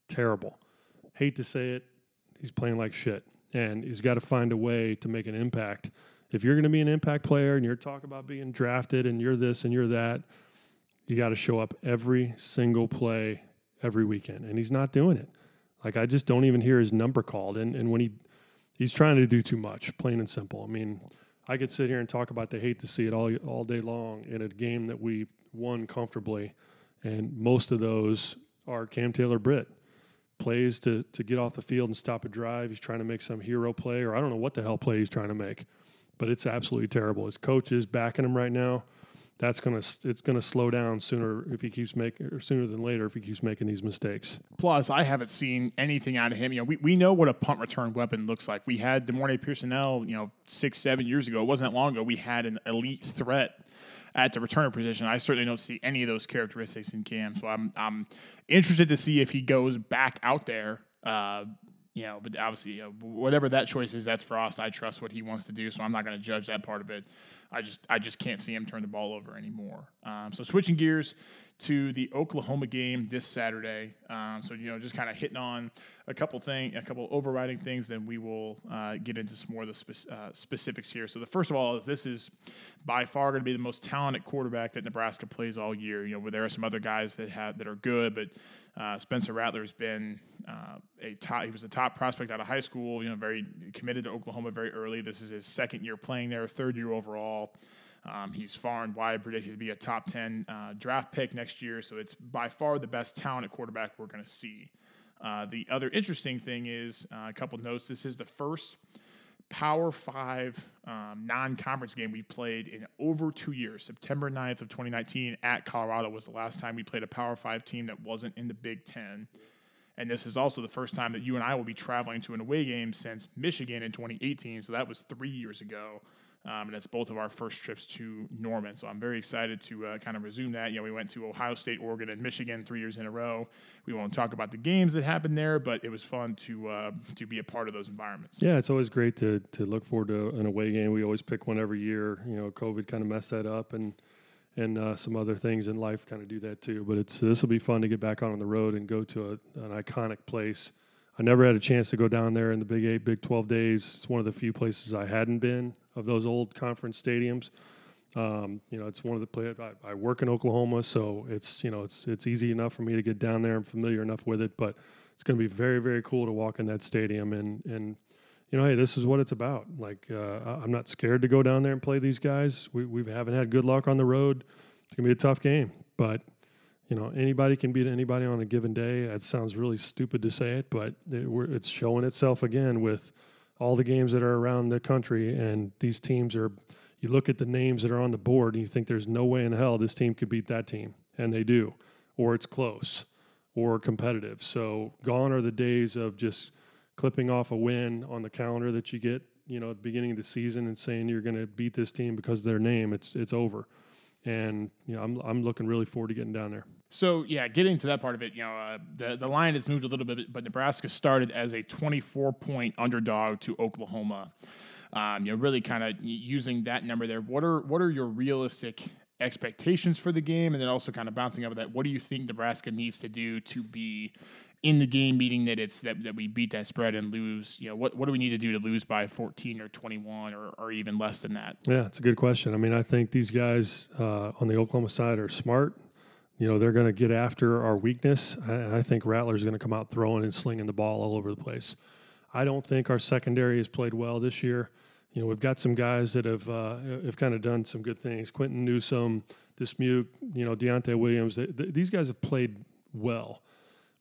terrible. Hate to say it, he's playing like shit. And he's got to find a way to make an impact. If you're going to be an impact player and you're talking about being drafted and you're this and you're that, you got to show up every single play every weekend, and he's not doing it. Like I just don't even hear his number called, and and when he he's trying to do too much, plain and simple. I mean, I could sit here and talk about the hate to see it all all day long in a game that we won comfortably, and most of those are Cam Taylor Britt plays to to get off the field and stop a drive. He's trying to make some hero play, or I don't know what the hell play he's trying to make, but it's absolutely terrible. His coach is backing him right now that's gonna it's gonna slow down sooner if he keeps making or sooner than later if he keeps making these mistakes. Plus, I haven't seen anything out of him. You know, we, we know what a punt return weapon looks like. We had De'Mornay Pierson-El, you know, six seven years ago. It wasn't that long ago. We had an elite threat at the returner position. I certainly don't see any of those characteristics in Cam. So I'm I'm interested to see if he goes back out there. Uh, you know, but obviously, you know, whatever that choice is, that's Frost. I trust what he wants to do, so I'm not going to judge that part of it. I just I just can't see him turn the ball over anymore. Um, so switching gears to the Oklahoma game this Saturday. Um, so you know, just kind of hitting on a couple thing, a couple overriding things. Then we will uh, get into some more of the spe- uh, specifics here. So the first of all is this is by far going to be the most talented quarterback that Nebraska plays all year. You know, where there are some other guys that have that are good, but uh, Spencer Rattler has been uh, a top. He was a top prospect out of high school. You know, very committed to Oklahoma very early. This is his second year playing there, third year overall. Um, he's far and wide predicted to be a top 10 uh, draft pick next year, so it's by far the best talent at quarterback we're going to see. Uh, the other interesting thing is uh, a couple notes. This is the first Power Five um, non-conference game we played in over two years. September 9th of 2019 at Colorado was the last time we played a Power Five team that wasn't in the Big Ten. And this is also the first time that you and I will be traveling to an away game since Michigan in 2018. So that was three years ago. Um, and it's both of our first trips to Norman. So I'm very excited to uh, kind of resume that. You know, we went to Ohio State, Oregon, and Michigan three years in a row. We won't talk about the games that happened there, but it was fun to uh, to be a part of those environments. Yeah, it's always great to to look forward to an away game. We always pick one every year. You know, COVID kind of messed that up, and and uh, some other things in life kind of do that too. But it's this will be fun to get back on the road and go to a, an iconic place. I never had a chance to go down there in the Big Eight, Big Twelve days. It's one of the few places I hadn't been of those old conference stadiums. Um, you know, it's one of the play. I, I, work in Oklahoma, so it's you know it's it's easy enough for me to get down there. I'm familiar enough with it, but it's going to be very very cool to walk in that stadium and and you know, hey, this is what it's about. Like, uh, I'm not scared to go down there and play these guys. We we haven't had good luck on the road. It's gonna be a tough game, but you know, anybody can beat anybody on a given day. That sounds really stupid to say it, but it, it's showing itself again with all the games that are around the country, and these teams are. You look at the names that are on the board, and you think there's no way in hell this team could beat that team, and they do, or it's close, or competitive. So gone are the days of just clipping off a win on the calendar that you get, you know, at the beginning of the season and saying you're going to beat this team because of their name, it's it's over. And you know, I'm I'm looking really forward to getting down there. So yeah, getting to that part of it, you know, uh, the the line has moved a little bit, but Nebraska started as a 24 point underdog to Oklahoma. Um, you know, really kind of using that number there. What are what are your realistic expectations for the game, and then also kind of bouncing off of that? What do you think Nebraska needs to do to be in the game, meaning that it's that, that we beat that spread and lose? You know, what what do we need to do to lose by 14 or 21 or, or even less than that? Yeah, it's a good question. I mean, I think these guys uh, on the Oklahoma side are smart. You know, they're going to get after our weakness. I, I think Rattler's going to come out throwing and slinging the ball all over the place. I don't think our secondary has played well this year. You know, we've got some guys that have uh, have kind of done some good things. Quinton Newsome, Dismuke, you know, Deontay Williams. They, they, these guys have played well,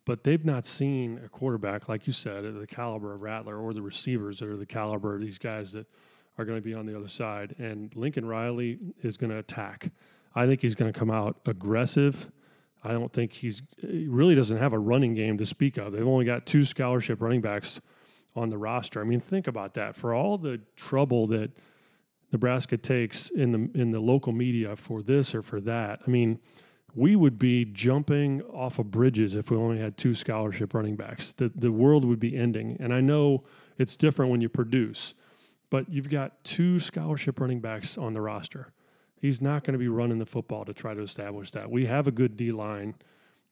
but they've not seen a quarterback like you said, at the caliber of Rattler or the receivers that are the caliber of these guys that are going to be on the other side. And Lincoln Riley is going to attack. I think he's going to come out aggressive. I don't think he's he really doesn't have a running game to speak of. They've only got two scholarship running backs on the roster. I mean, think about that. For all the trouble that Nebraska takes in the in the local media for this or for that, I mean, we would be jumping off of bridges if we only had two scholarship running backs. The the world would be ending. And I know it's different when you produce, but you've got two scholarship running backs on the roster. He's not going to be running the football to try to establish that. We have a good D line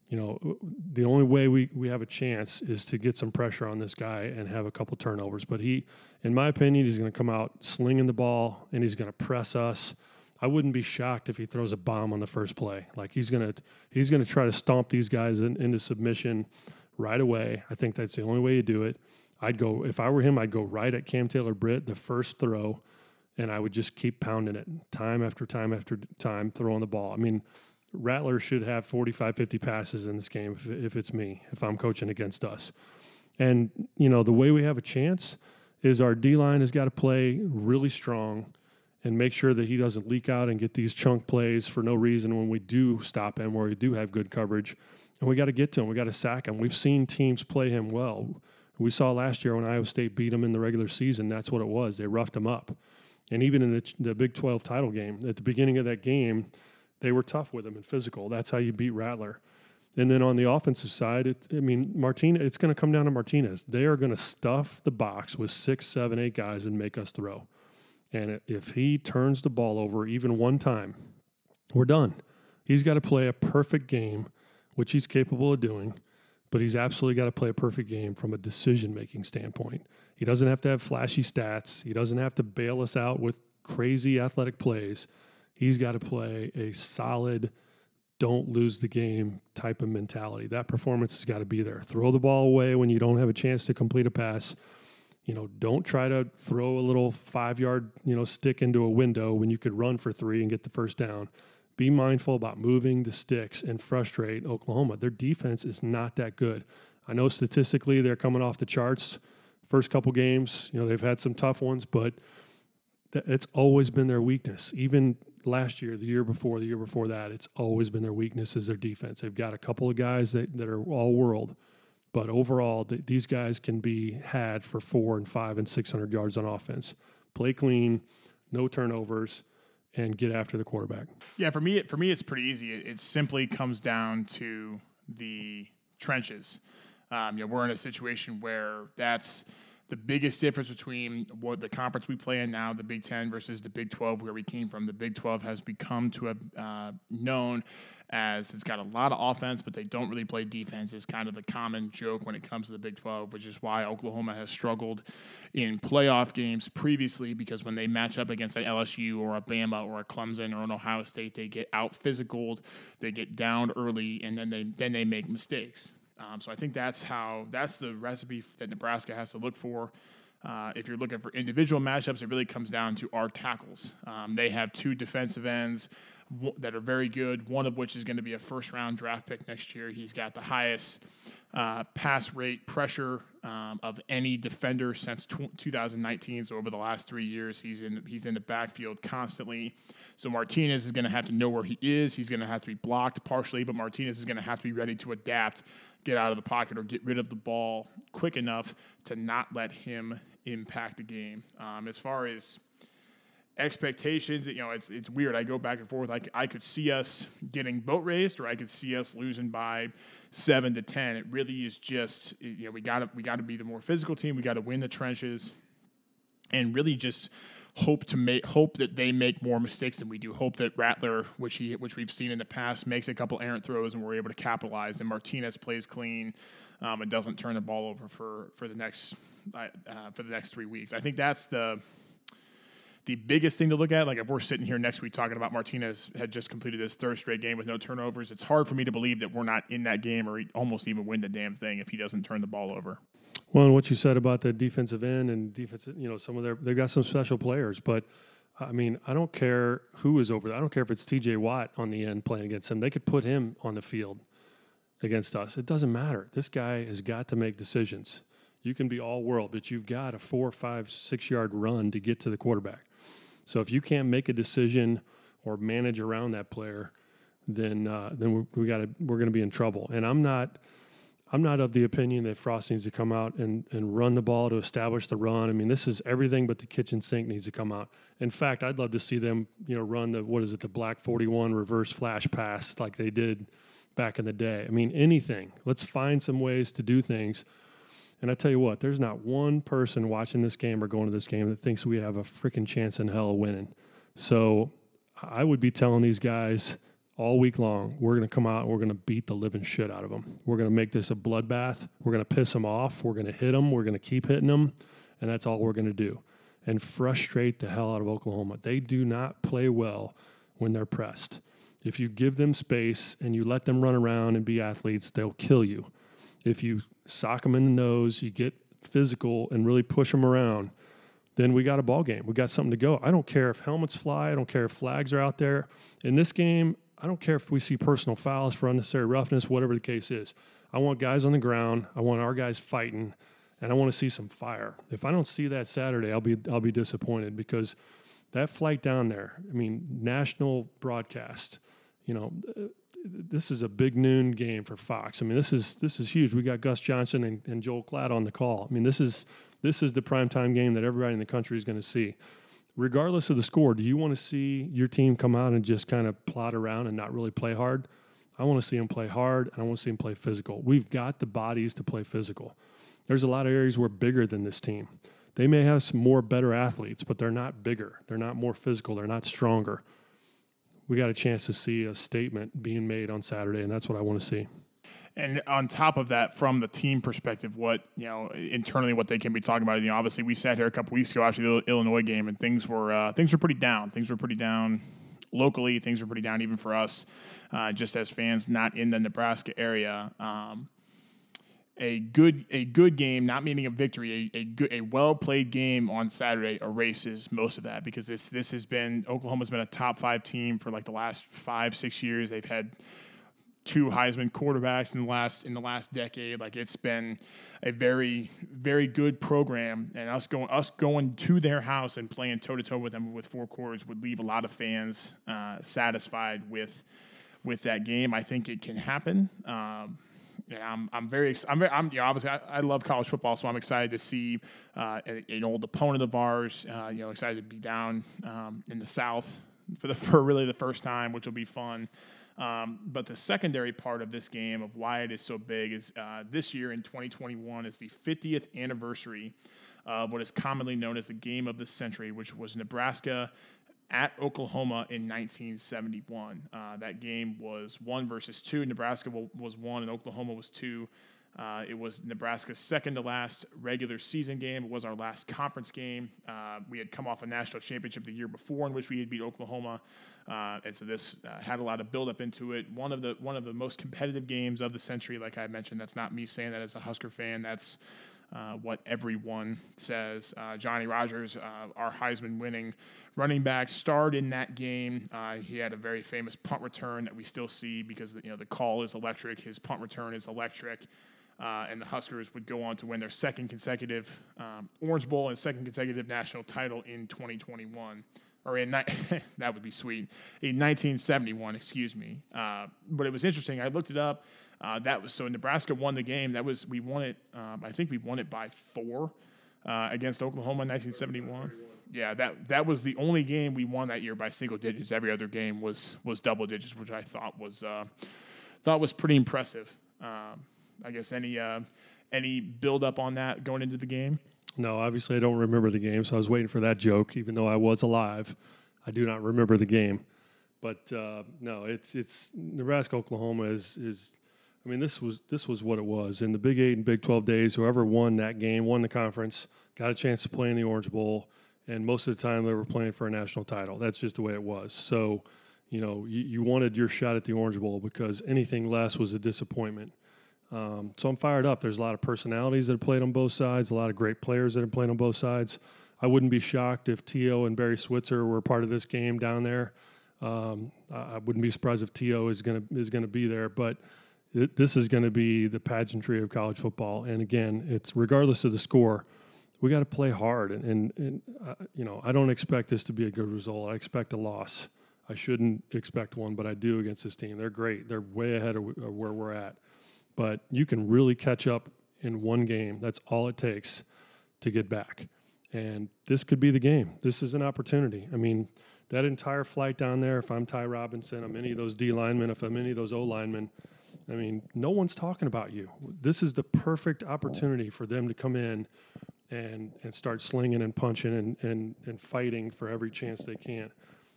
you know, the only way we, we have a chance is to get some pressure on this guy and have a couple turnovers. But he, in my opinion, he's going to come out slinging the ball and he's going to press us. I wouldn't be shocked if he throws a bomb on the first play. Like he's to he's to try to stomp these guys in, into submission right away. I think that's the only way you do it. I'd go if I were him, I'd go right at Cam Taylor Britt the first throw, and I would just keep pounding it time after time after time, throwing the ball. I mean Rattler should have 45, 50 passes in this game if, if it's me, if I'm coaching against us. And, you know, the way we have a chance is our D line has got to play really strong and make sure that he doesn't leak out and get these chunk plays for no reason when we do stop him, or we do have good coverage. And we got to get to him. We got to sack him. We've seen teams play him well. We saw last year when Iowa State beat him in the regular season. That's what it was. They roughed him up. And even in the, the Big 12 title game, at the beginning of that game, they were tough with him and physical. That's how you beat Rattler. And then on the offensive side, it, I mean, Martinez, it's going to come down to Martinez. They are going to stuff the box with six, seven, eight guys and make us throw. And if he turns the ball over even one time, we're done. He's got to play a perfect game, which he's capable of doing, but he's absolutely got to play a perfect game from a decision making standpoint. He doesn't have to have flashy stats, he doesn't have to bail us out with crazy athletic plays He's got to play a solid, don't lose the game type of mentality. That performance has got to be there. Throw the ball away when you don't have a chance to complete a pass. You know, don't try to throw a little five yard, you know, stick into a window when you could run for three and get the first down. Be mindful about moving the sticks and frustrate Oklahoma. Their defense is not that good. I know statistically they're coming off the charts. First couple games, you know, they've had some tough ones, but it's always been their weakness. Even last year, the year before, the year before that, it's always been their weakness is their defense. They've got a couple of guys that, that are all world, but overall, th- these guys can be had for four and five and 600 yards on offense. Play clean, no turnovers, and get after the quarterback. Yeah, for me, for me, it's pretty easy. It, it simply comes down to the trenches. Um, you know, we're in a situation where that's – the biggest difference between what the conference we play in now, the Big Ten versus the Big 12, where we came from. The Big 12 has become to have uh, known as it's got a lot of offense, but they don't really play defense. Is kind of the common joke when it comes to the Big 12, which is why Oklahoma has struggled in playoff games previously because when they match up against an LSU or a Bama or a Clemson or an Ohio State, they get out physical, they get down early, and then they then they make mistakes. Um, so I think that's how that's the recipe that Nebraska has to look for. Uh, if you're looking for individual matchups, it really comes down to our tackles. Um, they have two defensive ends that are very good. One of which is going to be a first round draft pick next year. He's got the highest uh, pass rate pressure um, of any defender since t- 2019. So over the last three years, he's in he's in the backfield constantly. So Martinez is going to have to know where he is. He's going to have to be blocked partially, but Martinez is going to have to be ready to adapt, get out of the pocket, or get rid of the ball quick enough to not let him impact the game. Um, as far as expectations. You know, it's it's weird. I go back and forth. I, I could see us getting boat raced, or I could see us losing by seven to ten. It really is just you know we got to we got to be the more physical team. We got to win the trenches, and really just hope to make hope that they make more mistakes than we do. Hope that Rattler, which he which we've seen in the past, makes a couple errant throws and we're able to capitalize. And Martinez plays clean um, and doesn't turn the ball over for for the next uh, for the next three weeks. I think that's the the biggest thing to look at, like if we're sitting here next week talking about Martinez had just completed his third straight game with no turnovers, it's hard for me to believe that we're not in that game or almost even win the damn thing if he doesn't turn the ball over. Well, and what you said about the defensive end and defensive, you know, some of their they've got some special players, but I mean, I don't care who is over there. I don't care if it's T.J. Watt on the end playing against them. They could put him on the field against us. It doesn't matter. This guy has got to make decisions. You can be all world, but you've got a four, five, six yard run to get to the quarterback. So if you can't make a decision or manage around that player, then uh, then we, we got we're going to be in trouble. And I'm not I'm not of the opinion that Frost needs to come out and, and run the ball to establish the run. I mean, this is everything but the kitchen sink needs to come out. In fact, I'd love to see them, you know, run the what is it, the black 41 reverse flash pass like they did back in the day. I mean, anything. Let's find some ways to do things and I tell you what, there's not one person watching this game or going to this game that thinks we have a freaking chance in hell of winning. So I would be telling these guys all week long, we're going to come out and we're going to beat the living shit out of them. We're going to make this a bloodbath. We're going to piss them off. We're going to hit them. We're going to keep hitting them. And that's all we're going to do. And frustrate the hell out of Oklahoma. They do not play well when they're pressed. If you give them space and you let them run around and be athletes, they'll kill you. If you sock them in the nose, you get physical and really push them around, then we got a ball game. We got something to go. I don't care if helmets fly. I don't care if flags are out there. In this game, I don't care if we see personal fouls for unnecessary roughness, whatever the case is. I want guys on the ground. I want our guys fighting, and I want to see some fire. If I don't see that Saturday, I'll be I'll be disappointed because that flight down there. I mean, national broadcast. You know, this is a big noon game for Fox. I mean, this is this is huge. We got Gus Johnson and, and Joel Klatt on the call. I mean, this is this is the primetime game that everybody in the country is going to see. Regardless of the score, do you want to see your team come out and just kind of plot around and not really play hard? I want to see them play hard and I want to see them play physical. We've got the bodies to play physical. There's a lot of areas we're bigger than this team. They may have some more better athletes, but they're not bigger. They're not more physical. They're not stronger we got a chance to see a statement being made on Saturday, and that's what I want to see. And on top of that, from the team perspective, what you know internally, what they can be talking about. You know, obviously, we sat here a couple weeks ago after the Illinois game, and things were uh, things were pretty down. Things were pretty down locally. Things were pretty down even for us, uh, just as fans not in the Nebraska area. Um, a good a good game, not meaning a victory, a, a good a well played game on Saturday erases most of that because this this has been Oklahoma's been a top five team for like the last five six years. They've had two Heisman quarterbacks in the last in the last decade. Like it's been a very very good program, and us going us going to their house and playing toe to toe with them with four quarters would leave a lot of fans uh, satisfied with with that game. I think it can happen. Um, yeah, I'm I'm very I'm very, I'm you know, obviously I, I, love college football, so I'm excited to see uh, an, old opponent of ours. Uh, you know, excited to be down um, in the South for the *laughs* for really the first time, which will be fun. Um, but the secondary part of this game of why it is so big is uh, this year in 2021 is the 50th anniversary of what is commonly known as the game of the century, which was Nebraska at Oklahoma in 1971. Uh, that game was one versus two. Nebraska was one, and Oklahoma was two. Uh, it was Nebraska's second to last regular season game. It was our last conference game. Uh, we had come off a national championship the year before, in which we had beat Oklahoma, uh, and so this uh, had a lot of build up into it. One of the one of the most competitive games of the century, like I mentioned. That's not me saying that as a Husker fan. That's uh, what everyone says. Uh, Johnny Rodgers, uh, our Heisman winning running back, starred in that game. Uh, he had a very famous punt return that we still see because you know the call is electric. His punt return is electric. Uh, and the Huskers would go on to win their second consecutive um, Orange Bowl and second consecutive national title in 2021 or in *laughs* that would be sweet in 1971 excuse me uh, but it was interesting i looked it up uh, that was so Nebraska won the game. That was we won it. Um, I think we won it by four uh, against Oklahoma in 1971. Yeah, that that was the only game we won that year by single digits. Every other game was was double digits, which I thought was uh, thought was pretty impressive. Um, I guess any uh, any build up on that going into the game. No, obviously I don't remember the game, so I was waiting for that joke. Even though I was alive, I do not remember the game. But uh, no, it's it's Nebraska Oklahoma is is I mean, this was this was what it was in the Big Eight and Big Twelve days. Whoever won that game won the conference, got a chance to play in the Orange Bowl, and most of the time they were playing for a national title. That's just the way it was. So, you know, you, you wanted your shot at the Orange Bowl because anything less was a disappointment. Um, so I'm fired up. There's a lot of personalities that have played on both sides, a lot of great players that have played on both sides. I wouldn't be shocked if T.O. and Barry Switzer were part of this game down there. Um, I wouldn't be surprised if T.O. is going to is going to be there, but this is going to be the pageantry of college football. And again, it's regardless of the score, we got to play hard. And, and, and uh, you know, I don't expect this to be a good result. I expect a loss. I shouldn't expect one, but I do against this team. They're great. They're way ahead of, of where we're at. But you can really catch up in one game. That's all it takes to get back. And this could be the game. This is an opportunity. I mean, that entire flight down there, if I'm Ty Robinson, I'm any of those D linemen, if I'm any of those O linemen, I mean, no one's talking about you. This is the perfect opportunity for them to come in and and start slinging and punching and and, and fighting for every chance they can.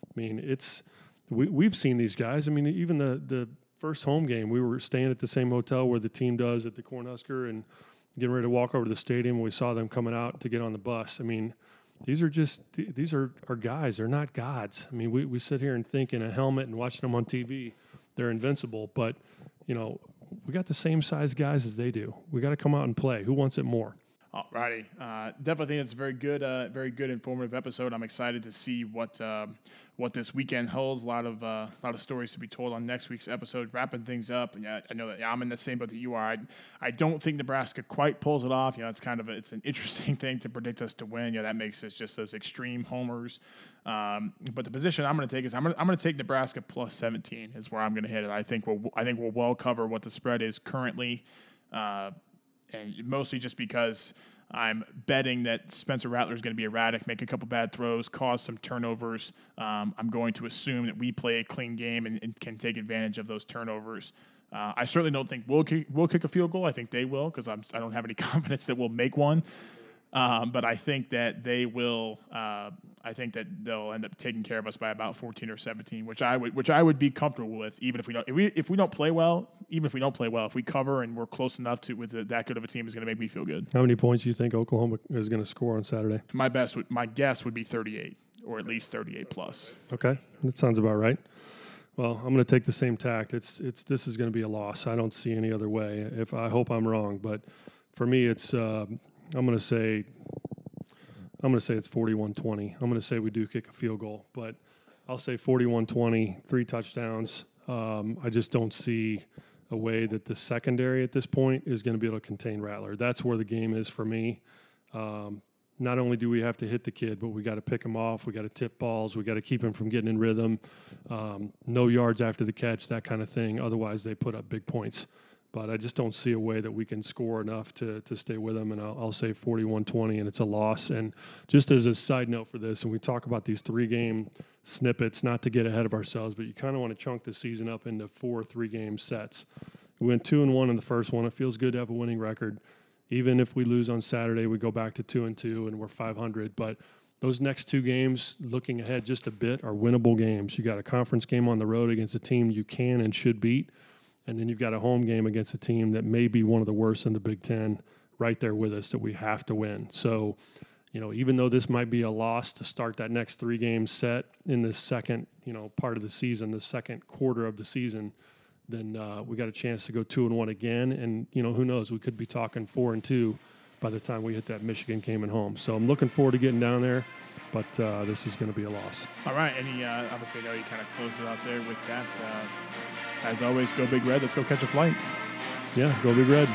I mean, it's we we've seen these guys. I mean, even the the first home game, we were staying at the same hotel where the team does at the Cornhusker and getting ready to walk over to the stadium. We saw them coming out to get on the bus. I mean, these are just these are our guys. They're not gods. I mean, we, we sit here and think in a helmet and watching them on TV, they're invincible. But you know, we got the same size guys as they do. We got to come out and play. Who wants it more? Alrighty, uh, definitely think it's a very good, uh, very good informative episode. I'm excited to see what uh, what this weekend holds. A lot of uh, lot of stories to be told on next week's episode. Wrapping things up, and yeah, I know that yeah, I'm in the same boat that you are. I, I don't think Nebraska quite pulls it off. You know, it's kind of a, it's an *laughs* interesting thing to predict us to win. You know, that makes us just those extreme homers. Um, but the position I'm going to take is I'm going I'm to take Nebraska plus 17 is where I'm going to hit it. I think we'll I think we'll well cover what the spread is currently. Uh, and mostly just because I'm betting that Spencer Rattler is going to be erratic, make a couple bad throws, cause some turnovers. Um, I'm going to assume that we play a clean game and, and can take advantage of those turnovers. Uh, I certainly don't think we'll kick, we'll kick a field goal. I think they will because I don't have any *laughs* confidence that we'll make one. Um, but I think that they will. Uh, I think that they'll end up taking care of us by about 14 or 17, which I would, which I would be comfortable with, even if we don't. If we if we don't play well, even if we don't play well, if we cover and we're close enough to with the, that good of a team, is going to make me feel good. How many points do you think Oklahoma is going to score on Saturday? My best, would, my guess would be 38 or at least 38 plus. Okay, that sounds about right. Well, I'm going to take the same tact. It's it's this is going to be a loss. I don't see any other way. If I hope I'm wrong, but for me, it's. Uh, I'm going to say I'm going to say it's 41-20. I'm going to say we do kick a field goal, but I'll say 41-20, three touchdowns. Um, I just don't see a way that the secondary at this point is going to be able to contain Rattler. That's where the game is for me. Um, not only do we have to hit the kid, but we got to pick him off. We got to tip balls. We got to keep him from getting in rhythm. Um, no yards after the catch, that kind of thing. Otherwise, they put up big points but I just don't see a way that we can score enough to, to stay with them. And I'll, I'll say 41 20, and it's a loss. And just as a side note for this, and we talk about these three game snippets, not to get ahead of ourselves, but you kind of want to chunk the season up into four three game sets. We went two and one in the first one. It feels good to have a winning record. Even if we lose on Saturday, we go back to two and two and we're 500. But those next two games, looking ahead just a bit, are winnable games. You got a conference game on the road against a team you can and should beat and then you've got a home game against a team that may be one of the worst in the Big Ten, right there with us that we have to win. So, you know, even though this might be a loss to start that next three game set in this second, you know, part of the season, the second quarter of the season, then uh, we got a chance to go two and one again. And you know, who knows? We could be talking four and two by the time we hit that Michigan game at home. So I'm looking forward to getting down there. But uh, this is going to be a loss. All right. Any uh, obviously, I know you kind of closed it out there with that. Uh, as always, go Big Red. Let's go catch a flight. Yeah, go Big Red.